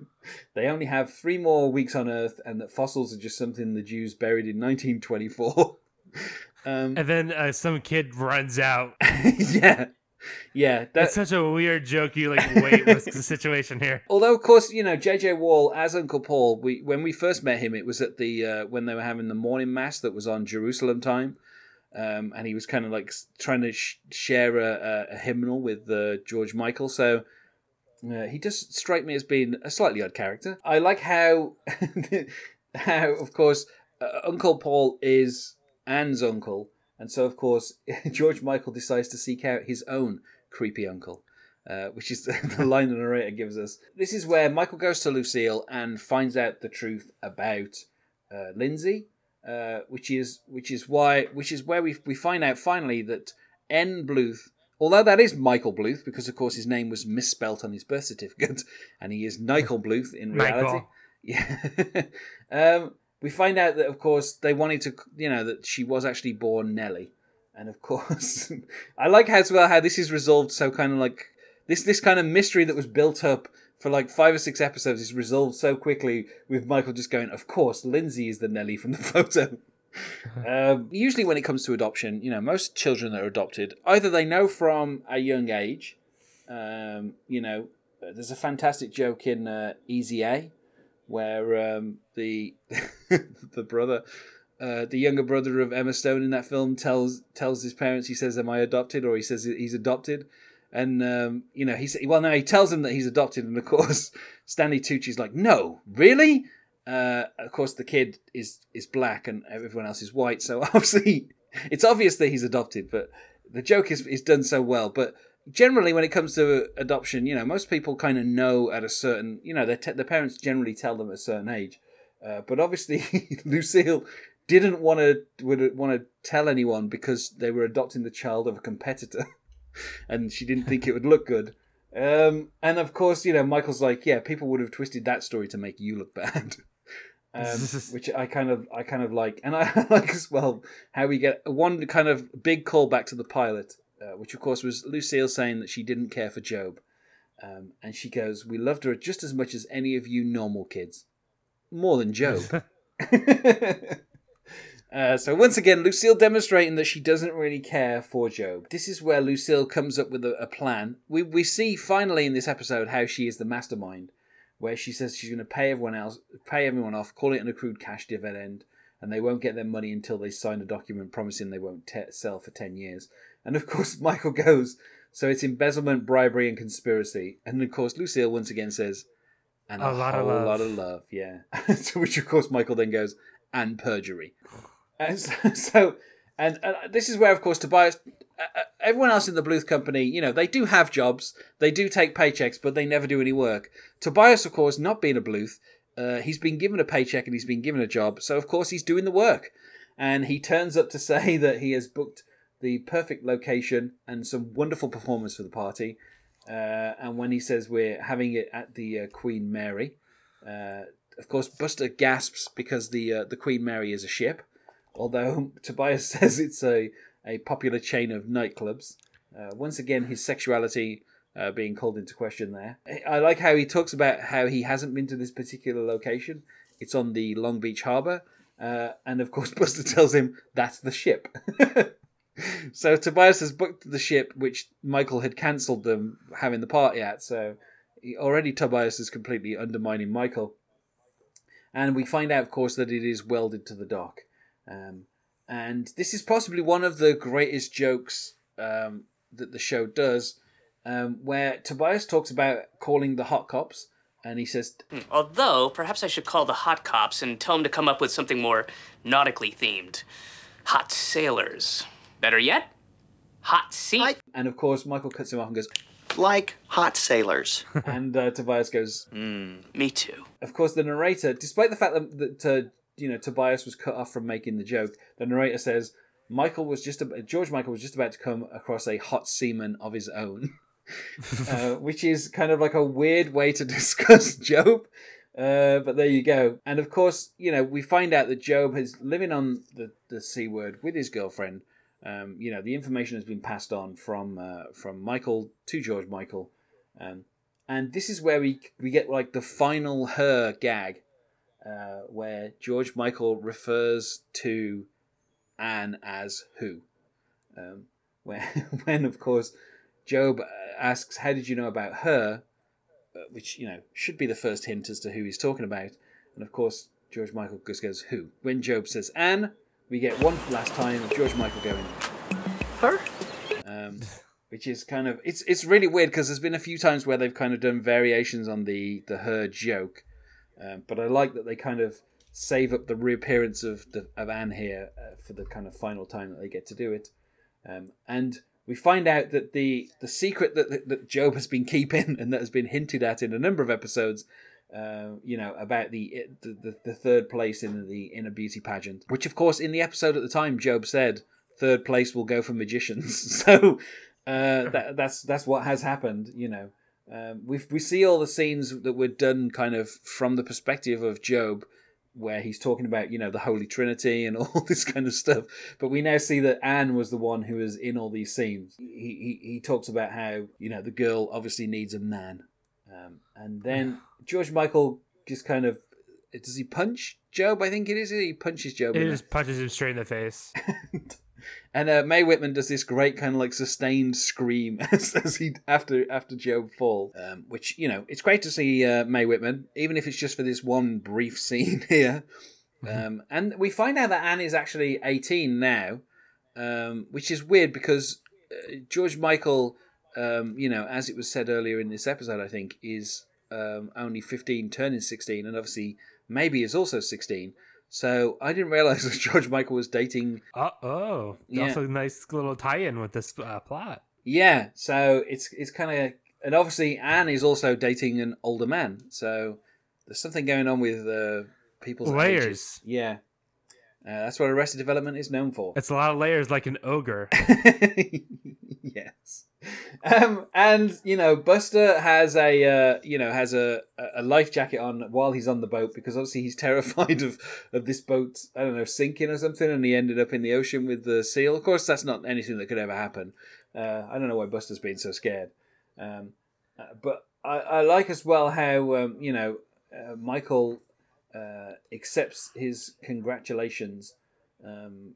they only have three more weeks on Earth, and that fossils are just something the Jews buried in 1924. um, And then uh, some kid runs out. yeah, yeah. That, It's such a weird joke. You like, wait, what's the situation here? Although, of course, you know J.J. Wall as Uncle Paul. We when we first met him, it was at the uh, when they were having the morning mass that was on Jerusalem time. Um, and he was kind of like trying to sh- share a, a, hymnal with uh, George Michael. So uh, he does strike me as being a slightly odd character. I like how, how of course, uh, Uncle Paul is Ann's uncle, and so of course George Michael decides to seek out his own creepy uncle. Uh, which is the line the narrator gives us. This is where Michael goes to Lucille and finds out the truth about uh, Lindsay, uh, which is which is why which is where we we find out finally that N Bluth, although that is Michael Bluth, because of course his name was misspelt on his birth certificate, and he is Michael Bluth in reality. Yeah. um, we find out that of course they wanted to, you know, that she was actually born Nellie, and of course, I like how as well how this is resolved so kind of like this this kind of mystery that was built up for like five or six episodes is resolved so quickly with Michael just going, of course, Lindsay is the Nellie from the photo. um, usually, when it comes to adoption, you know, most children that are adopted either they know from a young age. Um, you know, there's a fantastic joke in uh, Easy A where um, the the brother, uh, the younger brother of Emma Stone in that film, tells tells his parents, he says, "Am I adopted?" or he says he's adopted. And um, you know, he's well. No, he tells him that he's adopted, and of course, Stanley Tucci's like, "No, really?" Uh, of course, the kid is is black, and everyone else is white. So obviously, it's obvious that he's adopted. But the joke is is done so well. But generally, when it comes to adoption, you know, most people kind of know at a certain, you know, their te- their parents generally tell them at a certain age. Uh, but obviously, Lucille didn't want to would want to tell anyone because they were adopting the child of a competitor. And she didn't think it would look good. Um, and of course, you know, Michael's like, yeah, people would have twisted that story to make you look bad, um, which I kind of, I kind of like, and I like as well how we get one kind of big callback to the pilot, uh, which of course was Lucille saying that she didn't care for GOB, um, and she goes, "We loved her just as much as any of you normal kids, more than GOB." Uh, so once again, Lucille demonstrating that she doesn't really care for GOB. This is where Lucille comes up with a, a plan. We we see finally in this episode how she is the mastermind, where she says she's going to pay everyone else, pay everyone off, call it an accrued cash dividend, and they won't get their money until they sign a document promising they won't te- sell for ten years. And of course, Michael goes. So it's embezzlement, bribery, and conspiracy. And of course, Lucille once again says, "And a, A lot of love." lot of love." Yeah. to which of course Michael then goes, "And perjury." And so, so and, and this is where, of course, Tobias, uh, uh, everyone else in the Bluth company, you know, they do have jobs, they do take paychecks, but they never do any work. Tobias, of course, not being a Bluth, uh, he's been given a paycheck and he's been given a job, so of course he's doing the work. And he turns up to say that he has booked the perfect location and some wonderful performers for the party. Uh, and when he says we're having it at the uh, Queen Mary, uh, of course, Buster gasps because the uh, the Queen Mary is a ship although Tobias says it's a, a popular chain of nightclubs. Uh, once again, his sexuality uh, being called into question there. I like how he talks about how he hasn't been to this particular location. It's on the Long Beach Harbor. Uh, and of course, Buster tells him that's the ship. so Tobias has booked the ship, which Michael had cancelled them having the party at. So already Tobias is completely undermining Michael. And we find out, of course, that it is welded to the dock. Um, and this is possibly one of the greatest jokes um, that the show does, um, where Tobias talks about calling the hot cops, and he says, Although, perhaps I should call the hot cops and tell them to come up with something more nautically themed. Hot sailors. Better yet, hot sea. and of course Michael cuts him off and goes, Like hot sailors. and uh, Tobias goes, Me too. of course the narrator, despite the fact that, that uh, you know Tobias was cut off from making the joke, the narrator says Michael was just ab- George Michael was just about to come across a hot seaman of his own, uh, which is kind of like a weird way to discuss GOB. Uh, but there you go. And of course, you know, we find out that GOB is living on the, the Seaward with his girlfriend. Um, you know, the information has been passed on from uh, from Michael to George Michael. Um, and this is where we we get like the final her gag, uh, where George Michael refers to Ann as who, um, where when of course GOB asks, "How did you know about her?" Uh, which you know should be the first hint as to who he's talking about, and of course George Michael just goes, "Who?" When GOB says Ann, we get one last time of George Michael going, Her? um, which is kind of it's it's really weird because there's been a few times where they've kind of done variations on the the her joke, um, but I like that they kind of save up the reappearance of the, of Ann here uh, for the kind of final time that they get to do it, um, and we find out that the the secret that, that GOB has been keeping and that has been hinted at in a number of episodes. Uh, you know about the, the the third place in the inner beauty pageant, which of course in the episode at the time GOB said third place will go for magicians. so uh, that, that's that's what has happened. You know, um, we we see all the scenes that were done kind of from the perspective of GOB, where he's talking about you know the Holy Trinity and all this kind of stuff. But we now see that Ann was the one who was in all these scenes. He he, he talks about how you know the girl obviously needs a man, um, and then George Michael just kind of does he punch GOB? I think it is. He punches GOB. He just punches him straight in the face. and uh, Mae Whitman does this great kind of like sustained scream as, as he after after GOB falls, um, which you know it's great to see uh, Mae Whitman, even if it's just for this one brief scene here. Um, and we find out that Ann is actually eighteen now, um, which is weird because uh, George Michael, um, you know, as it was said earlier in this episode, I think is um, only fifteen, turning sixteen, and obviously maybe is also sixteen. So I didn't realize that George Michael was dating Uh oh. Yeah. Also, a nice little tie-in with this uh, plot. Yeah, so it's it's kind of and obviously Ann is also dating an older man, so there's something going on with uh, people's Layers. ages. Yeah, uh, that's what Arrested Development is known for. It's a lot of layers, like an ogre. yes, um, and you know Buster has a uh, you know has a a life jacket on while he's on the boat because obviously he's terrified of of this boat I don't know sinking or something, and he ended up in the ocean with the seal. Of course, that's not anything that could ever happen. Uh, I don't know why Buster's been so scared, um, uh, but I, I like as well how um, you know uh, Michael uh, accepts his congratulations. Um,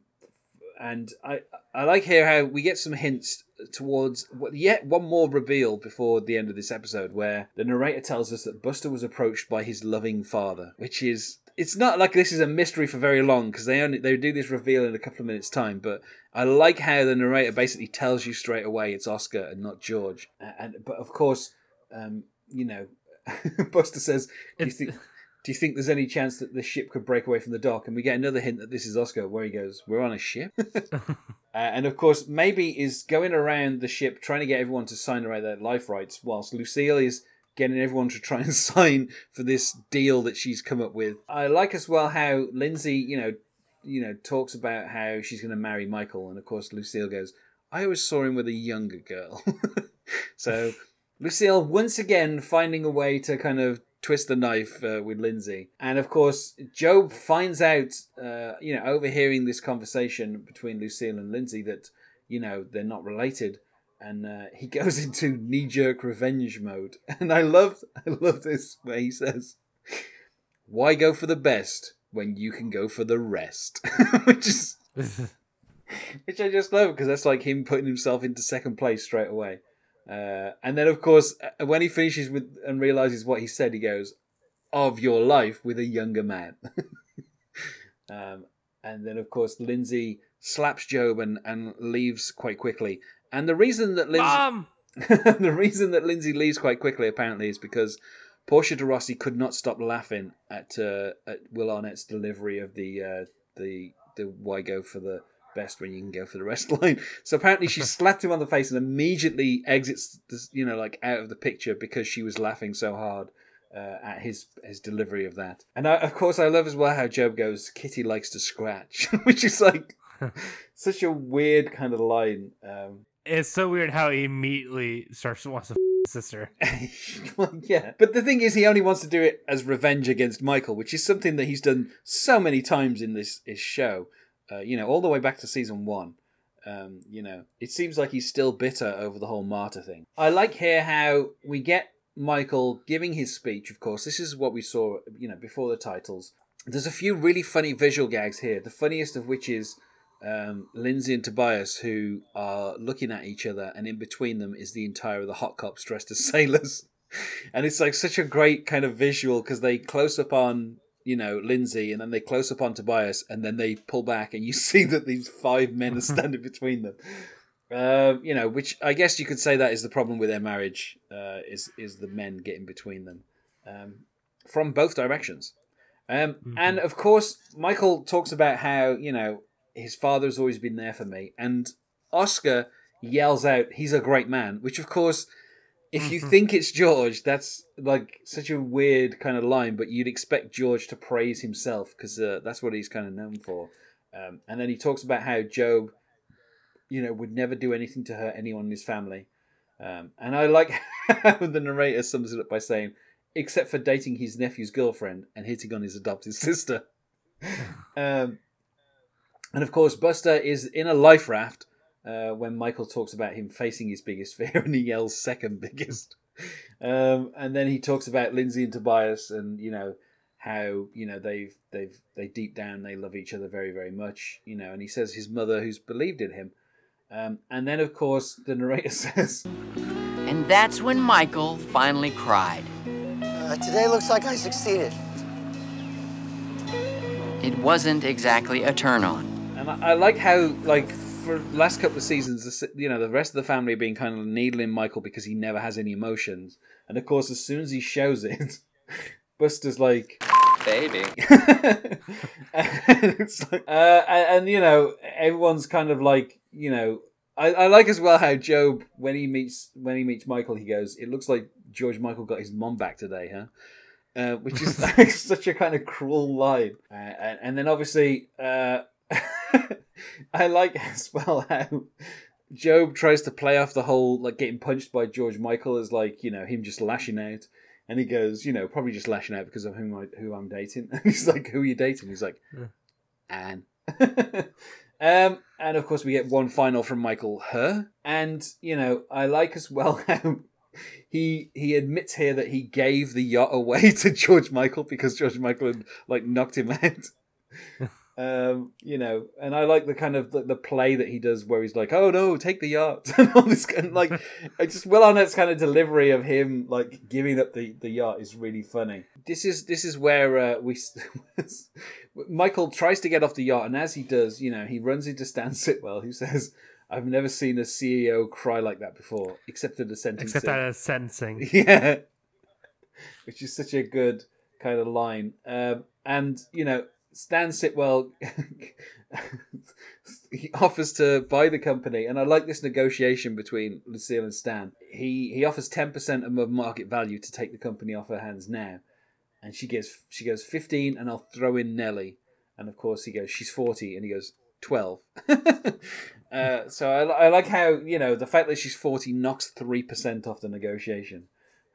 and I I like here how we get some hints towards yet one more reveal before the end of this episode where the narrator tells us that Buster was approached by his loving father, which is it's not like this is a mystery for very long because they only they do this reveal in a couple of minutes time, but I like how the narrator basically tells you straight away it's Oscar and not George. A- And but of course, um, you know, Buster says, "Do you think?" Do you think there's any chance that the ship could break away from the dock? And we get another hint that this is Oscar, where he goes, "We're on a ship," uh, and of course, maybe is going around the ship trying to get everyone to sign away their life rights, whilst Lucille is getting everyone to try and sign for this deal that she's come up with. I like as well how Lindsay, you know, you know, talks about how she's going to marry Michael, and of course, Lucille goes, "I always saw him with a younger girl." so Lucille once again finding a way to kind of twist the knife uh, with Lindsay. And of course, GOB finds out, uh, you know, overhearing this conversation between Lucille and Lindsay that, you know, they're not related. And uh, he goes into knee jerk revenge mode. And I love, I love this where he says, Why go for the best when you can go for the rest? Which is. Which I just love because that's like him putting himself into second place straight away. Uh, and then, of course, uh, when he finishes with and realizes what he said, he goes, "Of your life with a younger man." um, and then, of course, Lindsay slaps GOB and, and leaves quite quickly. And the reason that Lindsay, Mom. the reason that Lindsay leaves quite quickly apparently is because Portia de Rossi could not stop laughing at uh, at Will Arnett's delivery of the uh, the the why go for the best when you can go for the rest line. So apparently she slapped him on the face and immediately exits, this, you know, like out of the picture because she was laughing so hard. Uh, at his his delivery of that, and I, of course I love as well how GOB goes. Kitty likes to scratch, which is like such a weird kind of line. Um, It's so weird how he immediately starts to wants to sister. well, yeah. But the thing is, he only wants to do it as revenge against Michael, which is something that he's done so many times in this, this show. Uh, you know, all the way back to season one. Um, you know, it seems like he's still bitter over the whole martyr thing. I like here how we get Michael giving his speech. Of course, this is what we saw, you know, before the titles. There's a few really funny visual gags here. The funniest of which is um, Lindsay and Tobias, who are looking at each other, and in between them is the entire of the hot cops dressed as sailors. And it's like such a great kind of visual because they close up on you know, Lindsay, and then they close up on Tobias, and then they pull back, and you see that these five men are standing between them. Um, you know, which I guess you could say that is the problem with their marriage, uh, is is the men getting between them um, from both directions. Um, And of course, Michael talks about how you know his father has always been there for me, and Oscar yells out, "He's a great man," which of course, if you think it's George, that's like such a weird kind of line, but you'd expect George to praise himself because uh, that's what he's kind of known for. Um, and then he talks about how GOB, you know, would never do anything to hurt anyone in his family. Um, and I like how the narrator sums it up by saying, except for dating his nephew's girlfriend and hitting on his adopted sister. um, and of course, Buster is in a life raft uh, when Michael talks about him facing his biggest fear and he yells second biggest. Um, and then he talks about Lindsay and Tobias and, you know, how, you know, they've, they've, they deep down, they love each other very, very much, you know, and he says his mother who's believed in him. Um, and then, of course, the narrator says, And that's when Michael finally cried. Uh, today looks like I succeeded. It wasn't exactly a turn on. And I, I like how, like, for the last couple of seasons, you know, the rest of the family are being kind of needling Michael because he never has any emotions. And of course, as soon as he shows it, Buster's like, Baby. and like, uh, and, and, you know, everyone's kind of like, you know, I, I like as well how GOB, when he meets when he meets Michael, he goes, "It looks like George Michael got his mom back today, huh?" Uh, which is like such a kind of cruel line. Uh, and, and then obviously, uh, I like as well how GOB tries to play off the whole like getting punched by George Michael as like you know him just lashing out. And he goes, you know, probably just lashing out because of whom I, who I'm dating. And he's like, "Who are you dating?" He's like, Ann. um, and of course, we get one final from Michael, her. And you know, I like as well how he he admits here that he gave the yacht away to George Michael because George Michael had like knocked him out. Um, you know, and I like the kind of the, the play that he does where he's like, "Oh no, take the yacht," and all this kind of like, I just Will Arnett's kind of delivery of him like giving up the, the yacht is really funny. This is this is where uh, we Michael tries to get off the yacht, and as he does, you know, he runs into Stan Sitwell, who says, "I've never seen a CEO cry like that before, except at the sentence." Except that is sentencing. Yeah. Which is such a good kind of line. Um, and, you know, Stan Sitwell he offers to buy the company. And I like this negotiation between Lucille and Stan. He he offers 10% of market value to take the company off her hands now. And she gives she goes 15 and I'll throw in Nellie. And of course he goes, she's 40. And he goes, 12. uh, so I, I like how, you know, the fact that she's 40 knocks 3% off the negotiation.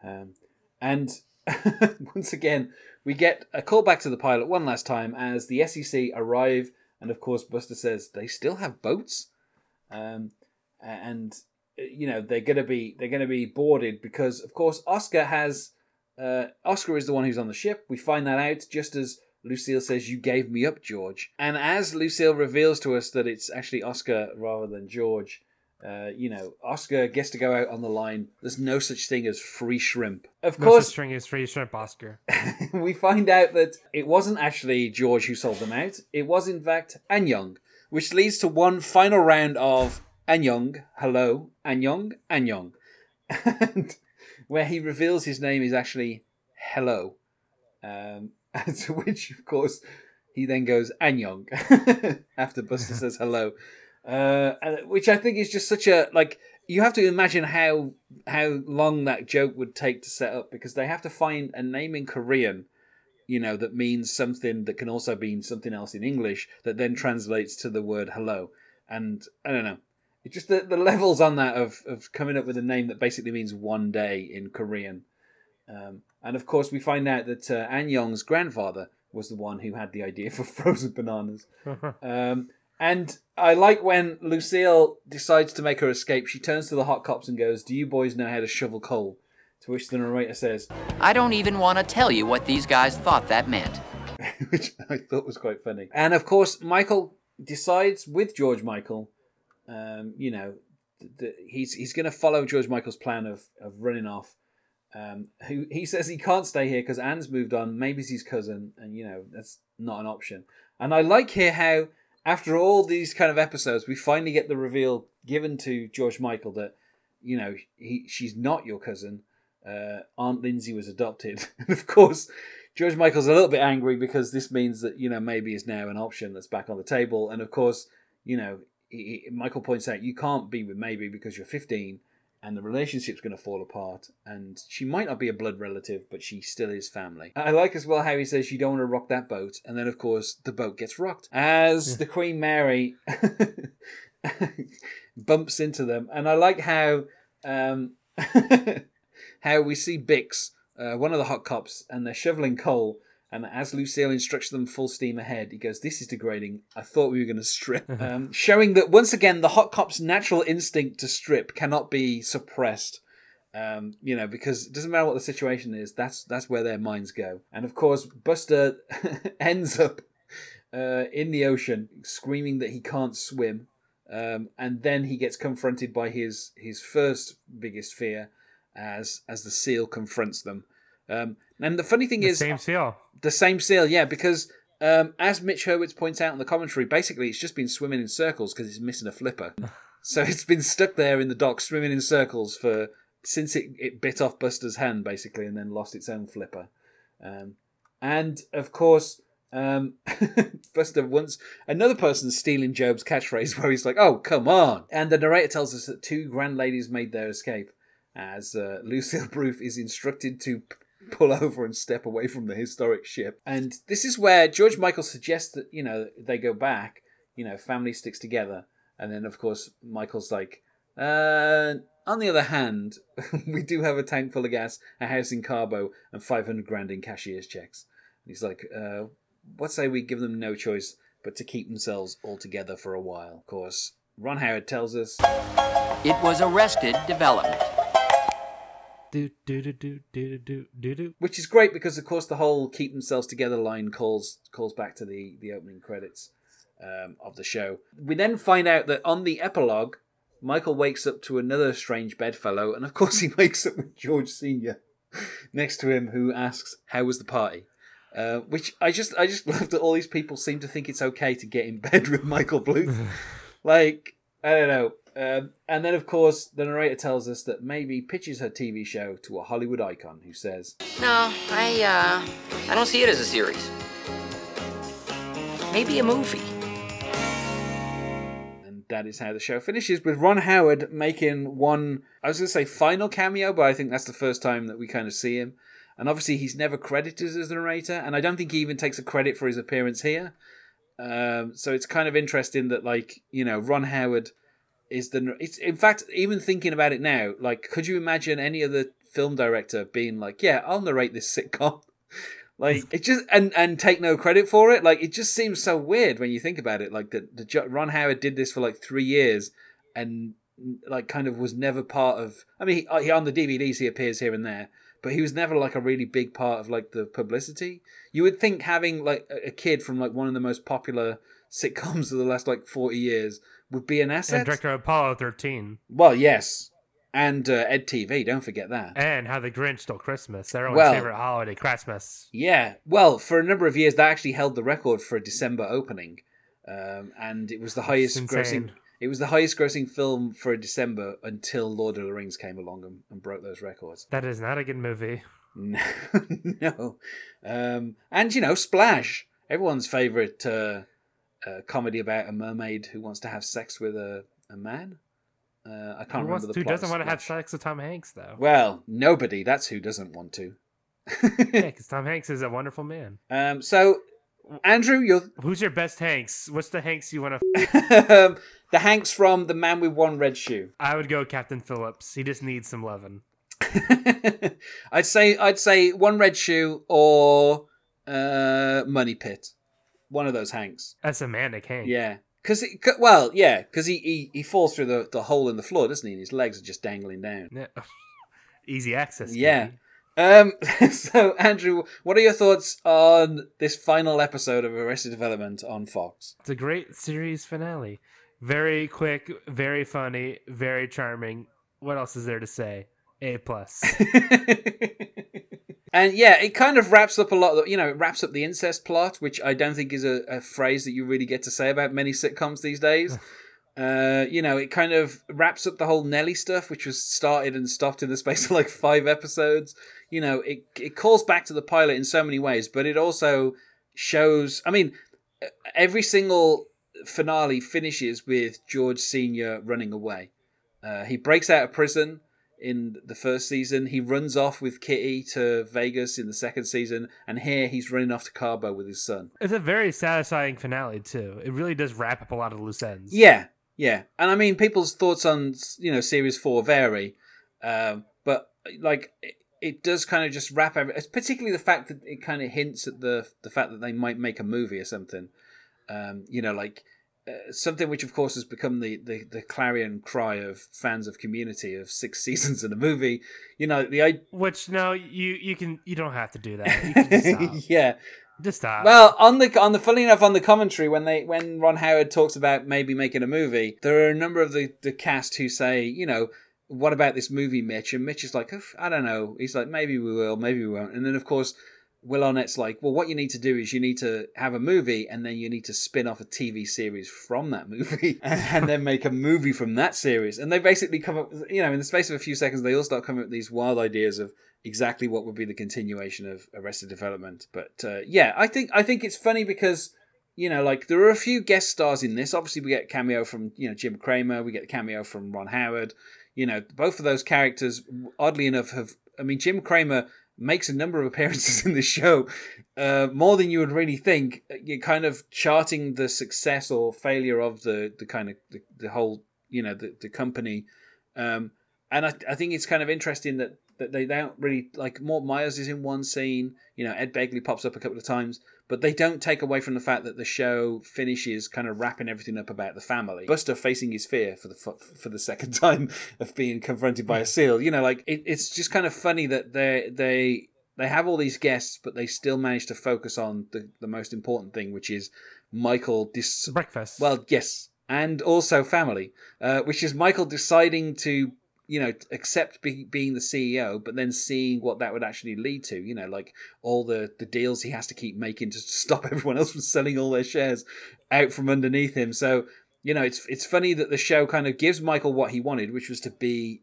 Um, and once again, we get a call back to the pilot one last time as the SEC arrive, and of course, Buster says they still have boats, um, and uh, you know they're gonna be they're gonna be boarded because, of course, Oscar has uh, Oscar is the one who's on the ship. We find that out just as Lucille says, "You gave me up, George," and as Lucille reveals to us that it's actually Oscar rather than George. Uh, you know, Oscar gets to go out on the line. There's no such thing as free shrimp. Of No course, such thing as free shrimp, Oscar. we find out that it wasn't actually George who sold them out. It was, in fact, Annyong, which leads to one final round of Annyong, hello, Annyong, Annyong, and where he reveals his name is actually Hello. Um, and to which, of course, he then goes Annyong after Buster says hello. Uh, and- which I think is just such a like you have to imagine how how long that joke would take to set up because they have to find a name in Korean, you know, that means something that can also mean something else in English that then translates to the word hello. And I don't know, it just the, the levels on that of of coming up with a name that basically means one day in Korean. Um, and of course, we find out that uh, Annyong's grandfather was the one who had the idea for frozen bananas. Um, and I like when Lucille decides to make her escape. She turns to the hot cops and goes, "Do you boys know how to shovel coal?" To which the narrator says, I don't even want to tell you what these guys thought that meant. which I thought was quite funny. And of course, Michael decides with George Michael, um, you know, th- th- he's he's going to follow George Michael's plan of of running off. Um, who he says he can't stay here because Ann's moved on. Maybe it's his cousin, and you know that's not an option. And I like here how after all these kind of episodes, we finally get the reveal given to George Michael that you know he she's not your cousin. Uh, Aunt Lindsay was adopted, and of course. George Michael's a little bit angry because this means that you know maybe is now an option that's back on the table, and of course, you know he, Michael points out you can't be with maybe because you're 15, and the relationship's going to fall apart, and she might not be a blood relative, but she still is family. I like as well how he says you don't want to rock that boat, and then of course the boat gets rocked as the Queen Mary bumps into them, and I like how um, how we see Bix, uh, one of the hot cops, and they're shoveling coal. And as Lucille instructs them full steam ahead, he goes, This is degrading. I thought we were going to strip. um, showing that once again, the hot cop's natural instinct to strip cannot be suppressed. Um, you know, because it doesn't matter what the situation is, that's that's where their minds go. And of course, Buster ends up uh, in the ocean screaming that he can't swim. Um, and then he gets confronted by his his first biggest fear as as the seal confronts them. Um, and the funny thing The is, same seal. the same seal, yeah, because um, as Mitch Hurwitz points out in the commentary, basically it's just been swimming in circles because it's missing a flipper. so it's been stuck there in the dock, swimming in circles for since it, it bit off Buster's hand, basically, and then lost its own flipper. Um, and of course, um, Buster wants another person stealing GOB's catchphrase, where he's like, "Oh, come on!" And the narrator tells us that two grand ladies made their escape, as uh, Lucille Bluth is instructed to pull over and step away from the historic ship. And this is where George Michael suggests that you know they go back. You know, family sticks together, and then of course Michael's like, uh, on the other hand, we do have a tank full of gas, a house in Cabo, and 500 grand in cashier's checks. And he's like, uh, what say we give them no choice but to keep themselves all together for a while? Of course, Ron Howard tells us It was arrested development. Do do do do do do do do. which is great because of course the whole keep themselves together line calls calls back to the the opening credits um, of the show. We then find out that on the epilogue michael wakes up to another strange bedfellow and of course he wakes up with george senior next to him who asks how was the party? Uh, which i just i just love that all these people seem to think it's okay to get in bed with michael bluth like i don't know um, and then of course the narrator tells us that maybe pitches her tv show to a hollywood icon who says No, I, uh, I don't see it as a series. Maybe a movie. And that is how the show finishes with Ron Howard making one, I was going to say final cameo, but I think that's the first time that we kind of see him. And obviously, he's never credited as the narrator, and I don't think he even takes a credit for his appearance here. Um, so it's kind of interesting that, like, you know, Ron Howard is the. It's in fact, even thinking about it now, like, could you imagine any other film director being like, "Yeah, I'll narrate this sitcom"? Like it just and and take no credit for it. Like it just seems so weird when you think about it. Like that the Ron Howard did this for like three years and like kind of was never part of. I mean, he, uh, he on the DVDs he appears here and there, but he was never like a really big part of like the publicity. You would think having like a kid from like one of the most popular sitcoms of the last like forty years would be an asset. And director of Apollo 13. well, yes, and uh, Ed TV. Don't forget that. And How the Grinch Stole Christmas. Everyone's Well- favorite holiday, Christmas. Yeah, well, for a number of years, that actually held the record for a December opening, um, and it was the highest grossing. It was the highest grossing film for a December until Lord of the Rings came along and, and broke those records. That is not a good movie. No, no, um, and you know, Splash, everyone's favorite uh, uh, comedy about a mermaid who wants to have sex with a, a man. Uh, I can't Who, remember wants, the who plot of doesn't want to have sex with Tom Hanks, though? Well, nobody. That's who doesn't want to. yeah, because Tom Hanks is a wonderful man. Um, so, Andrew, you're Who's your best Hanks? What's the Hanks you want to? um, the Hanks from The Man with One Red Shoe. I would go Captain Phillips. He just needs some loving. I'd say I'd say one red shoe or uh, Money Pit. One of those Hanks. That's a manic Hank. Yeah. Cause it, well, yeah, because he, he he falls through the, the hole in the floor, doesn't he? And his legs are just dangling down. Yeah. Easy access. Yeah. baby. Um. So, Andrew, what are your thoughts on this final episode of Arrested Development on Fox? It's a great series finale. Very quick, very funny, very charming. What else is there to say? A plus. and yeah, it kind of wraps up a lot. Of, you know, it wraps up the incest plot, which I don't think is a, a phrase that you really get to say about many sitcoms these days. Uh, you know, it kind of wraps up the whole Nellie stuff, which was started and stopped in the space of like five episodes. You know, it it calls back to the pilot in so many ways, but it also shows. I mean, every single finale finishes with George Senior running away. Uh, he breaks out of prison in the first season. He runs off with Kitty to Vegas in the second season, and here he's running off to Cabo with his son. It's a very satisfying finale too. It really does wrap up a lot of loose ends. Yeah, yeah, and I mean, people's thoughts on you know series four vary, uh, but like it, it does kind of just wrap every, particularly the fact that it kind of hints at the the fact that they might make a movie or something. Um, you know, like uh, something which, of course, has become the, the, the clarion cry of fans of Community of six seasons in a movie. You know, the I which no, you you can you don't have to do that. Just yeah. Just stop. Well, on the on the funny enough on the commentary when they when Ron Howard talks about maybe making a movie, there are a number of the the cast who say, you know, what about this movie, Mitch? And Mitch is like, I don't know. He's like, maybe we will, maybe we won't. And then of course, Will Arnett's like, well, what you need to do is you need to have a movie, and then you need to spin off a TV series from that movie, and then make a movie from that series. And they basically come up, you know, in the space of a few seconds, they all start coming up with these wild ideas of exactly what would be the continuation of Arrested Development. But uh, yeah, I think I think it's funny because you know, like there are a few guest stars in this. Obviously, we get cameo from you know Jim Cramer. We get the cameo from Ron Howard. You know, both of those characters, oddly enough, have. I mean, Jim Cramer makes a number of appearances in the show, uh, more than you would really think. You're kind of charting the success or failure of the the kind of the, the whole you know the the company. Um, and I, I think it's kind of interesting that that they don't really like Mort Meyers is in one scene. You know, Ed Begley pops up a couple of times, but they don't take away from the fact that the show finishes kind of wrapping everything up about the family. Buster facing his fear for the for the second time of being confronted by a seal. You know, like it, it's just kind of funny that they they they have all these guests, but they still manage to focus on the the most important thing, which is Michael dis breakfast. Well, yes, and also family, uh, which is Michael deciding to you know accept be, being the CEO, but then seeing what that would actually lead to. You know, like all the the deals he has to keep making to stop everyone else from selling all their shares out from underneath him. So you know, it's it's funny that the show kind of gives Michael what he wanted, which was to be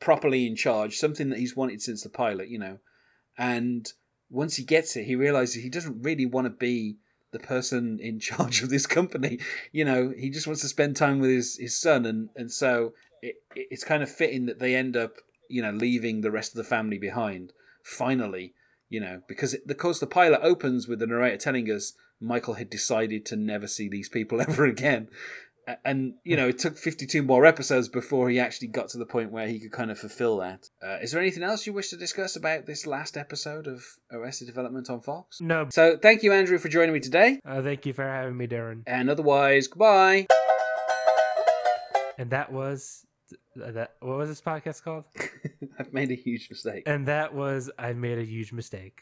properly in charge, something that he's wanted since the pilot. You know, and once he gets it, he realizes he doesn't really want to be the person in charge of this company. You know, he just wants to spend time with his, his son, and, and so it, it's kind of fitting that they end up, you know, leaving the rest of the family behind. Finally, you know, because it, because the pilot opens with the narrator telling us Michael had decided to never see these people ever again. And you know, it took fifty-two more episodes before he actually got to the point where he could kind of fulfill that. Uh, is there anything else you wish to discuss about this last episode of Arrested Development on Fox? No. So, thank you, Andrew, for joining me today. Uh, thank you for having me, Darren. And otherwise, goodbye. And that was that. What was this podcast called? I've made a huge mistake. And that was I made a huge mistake.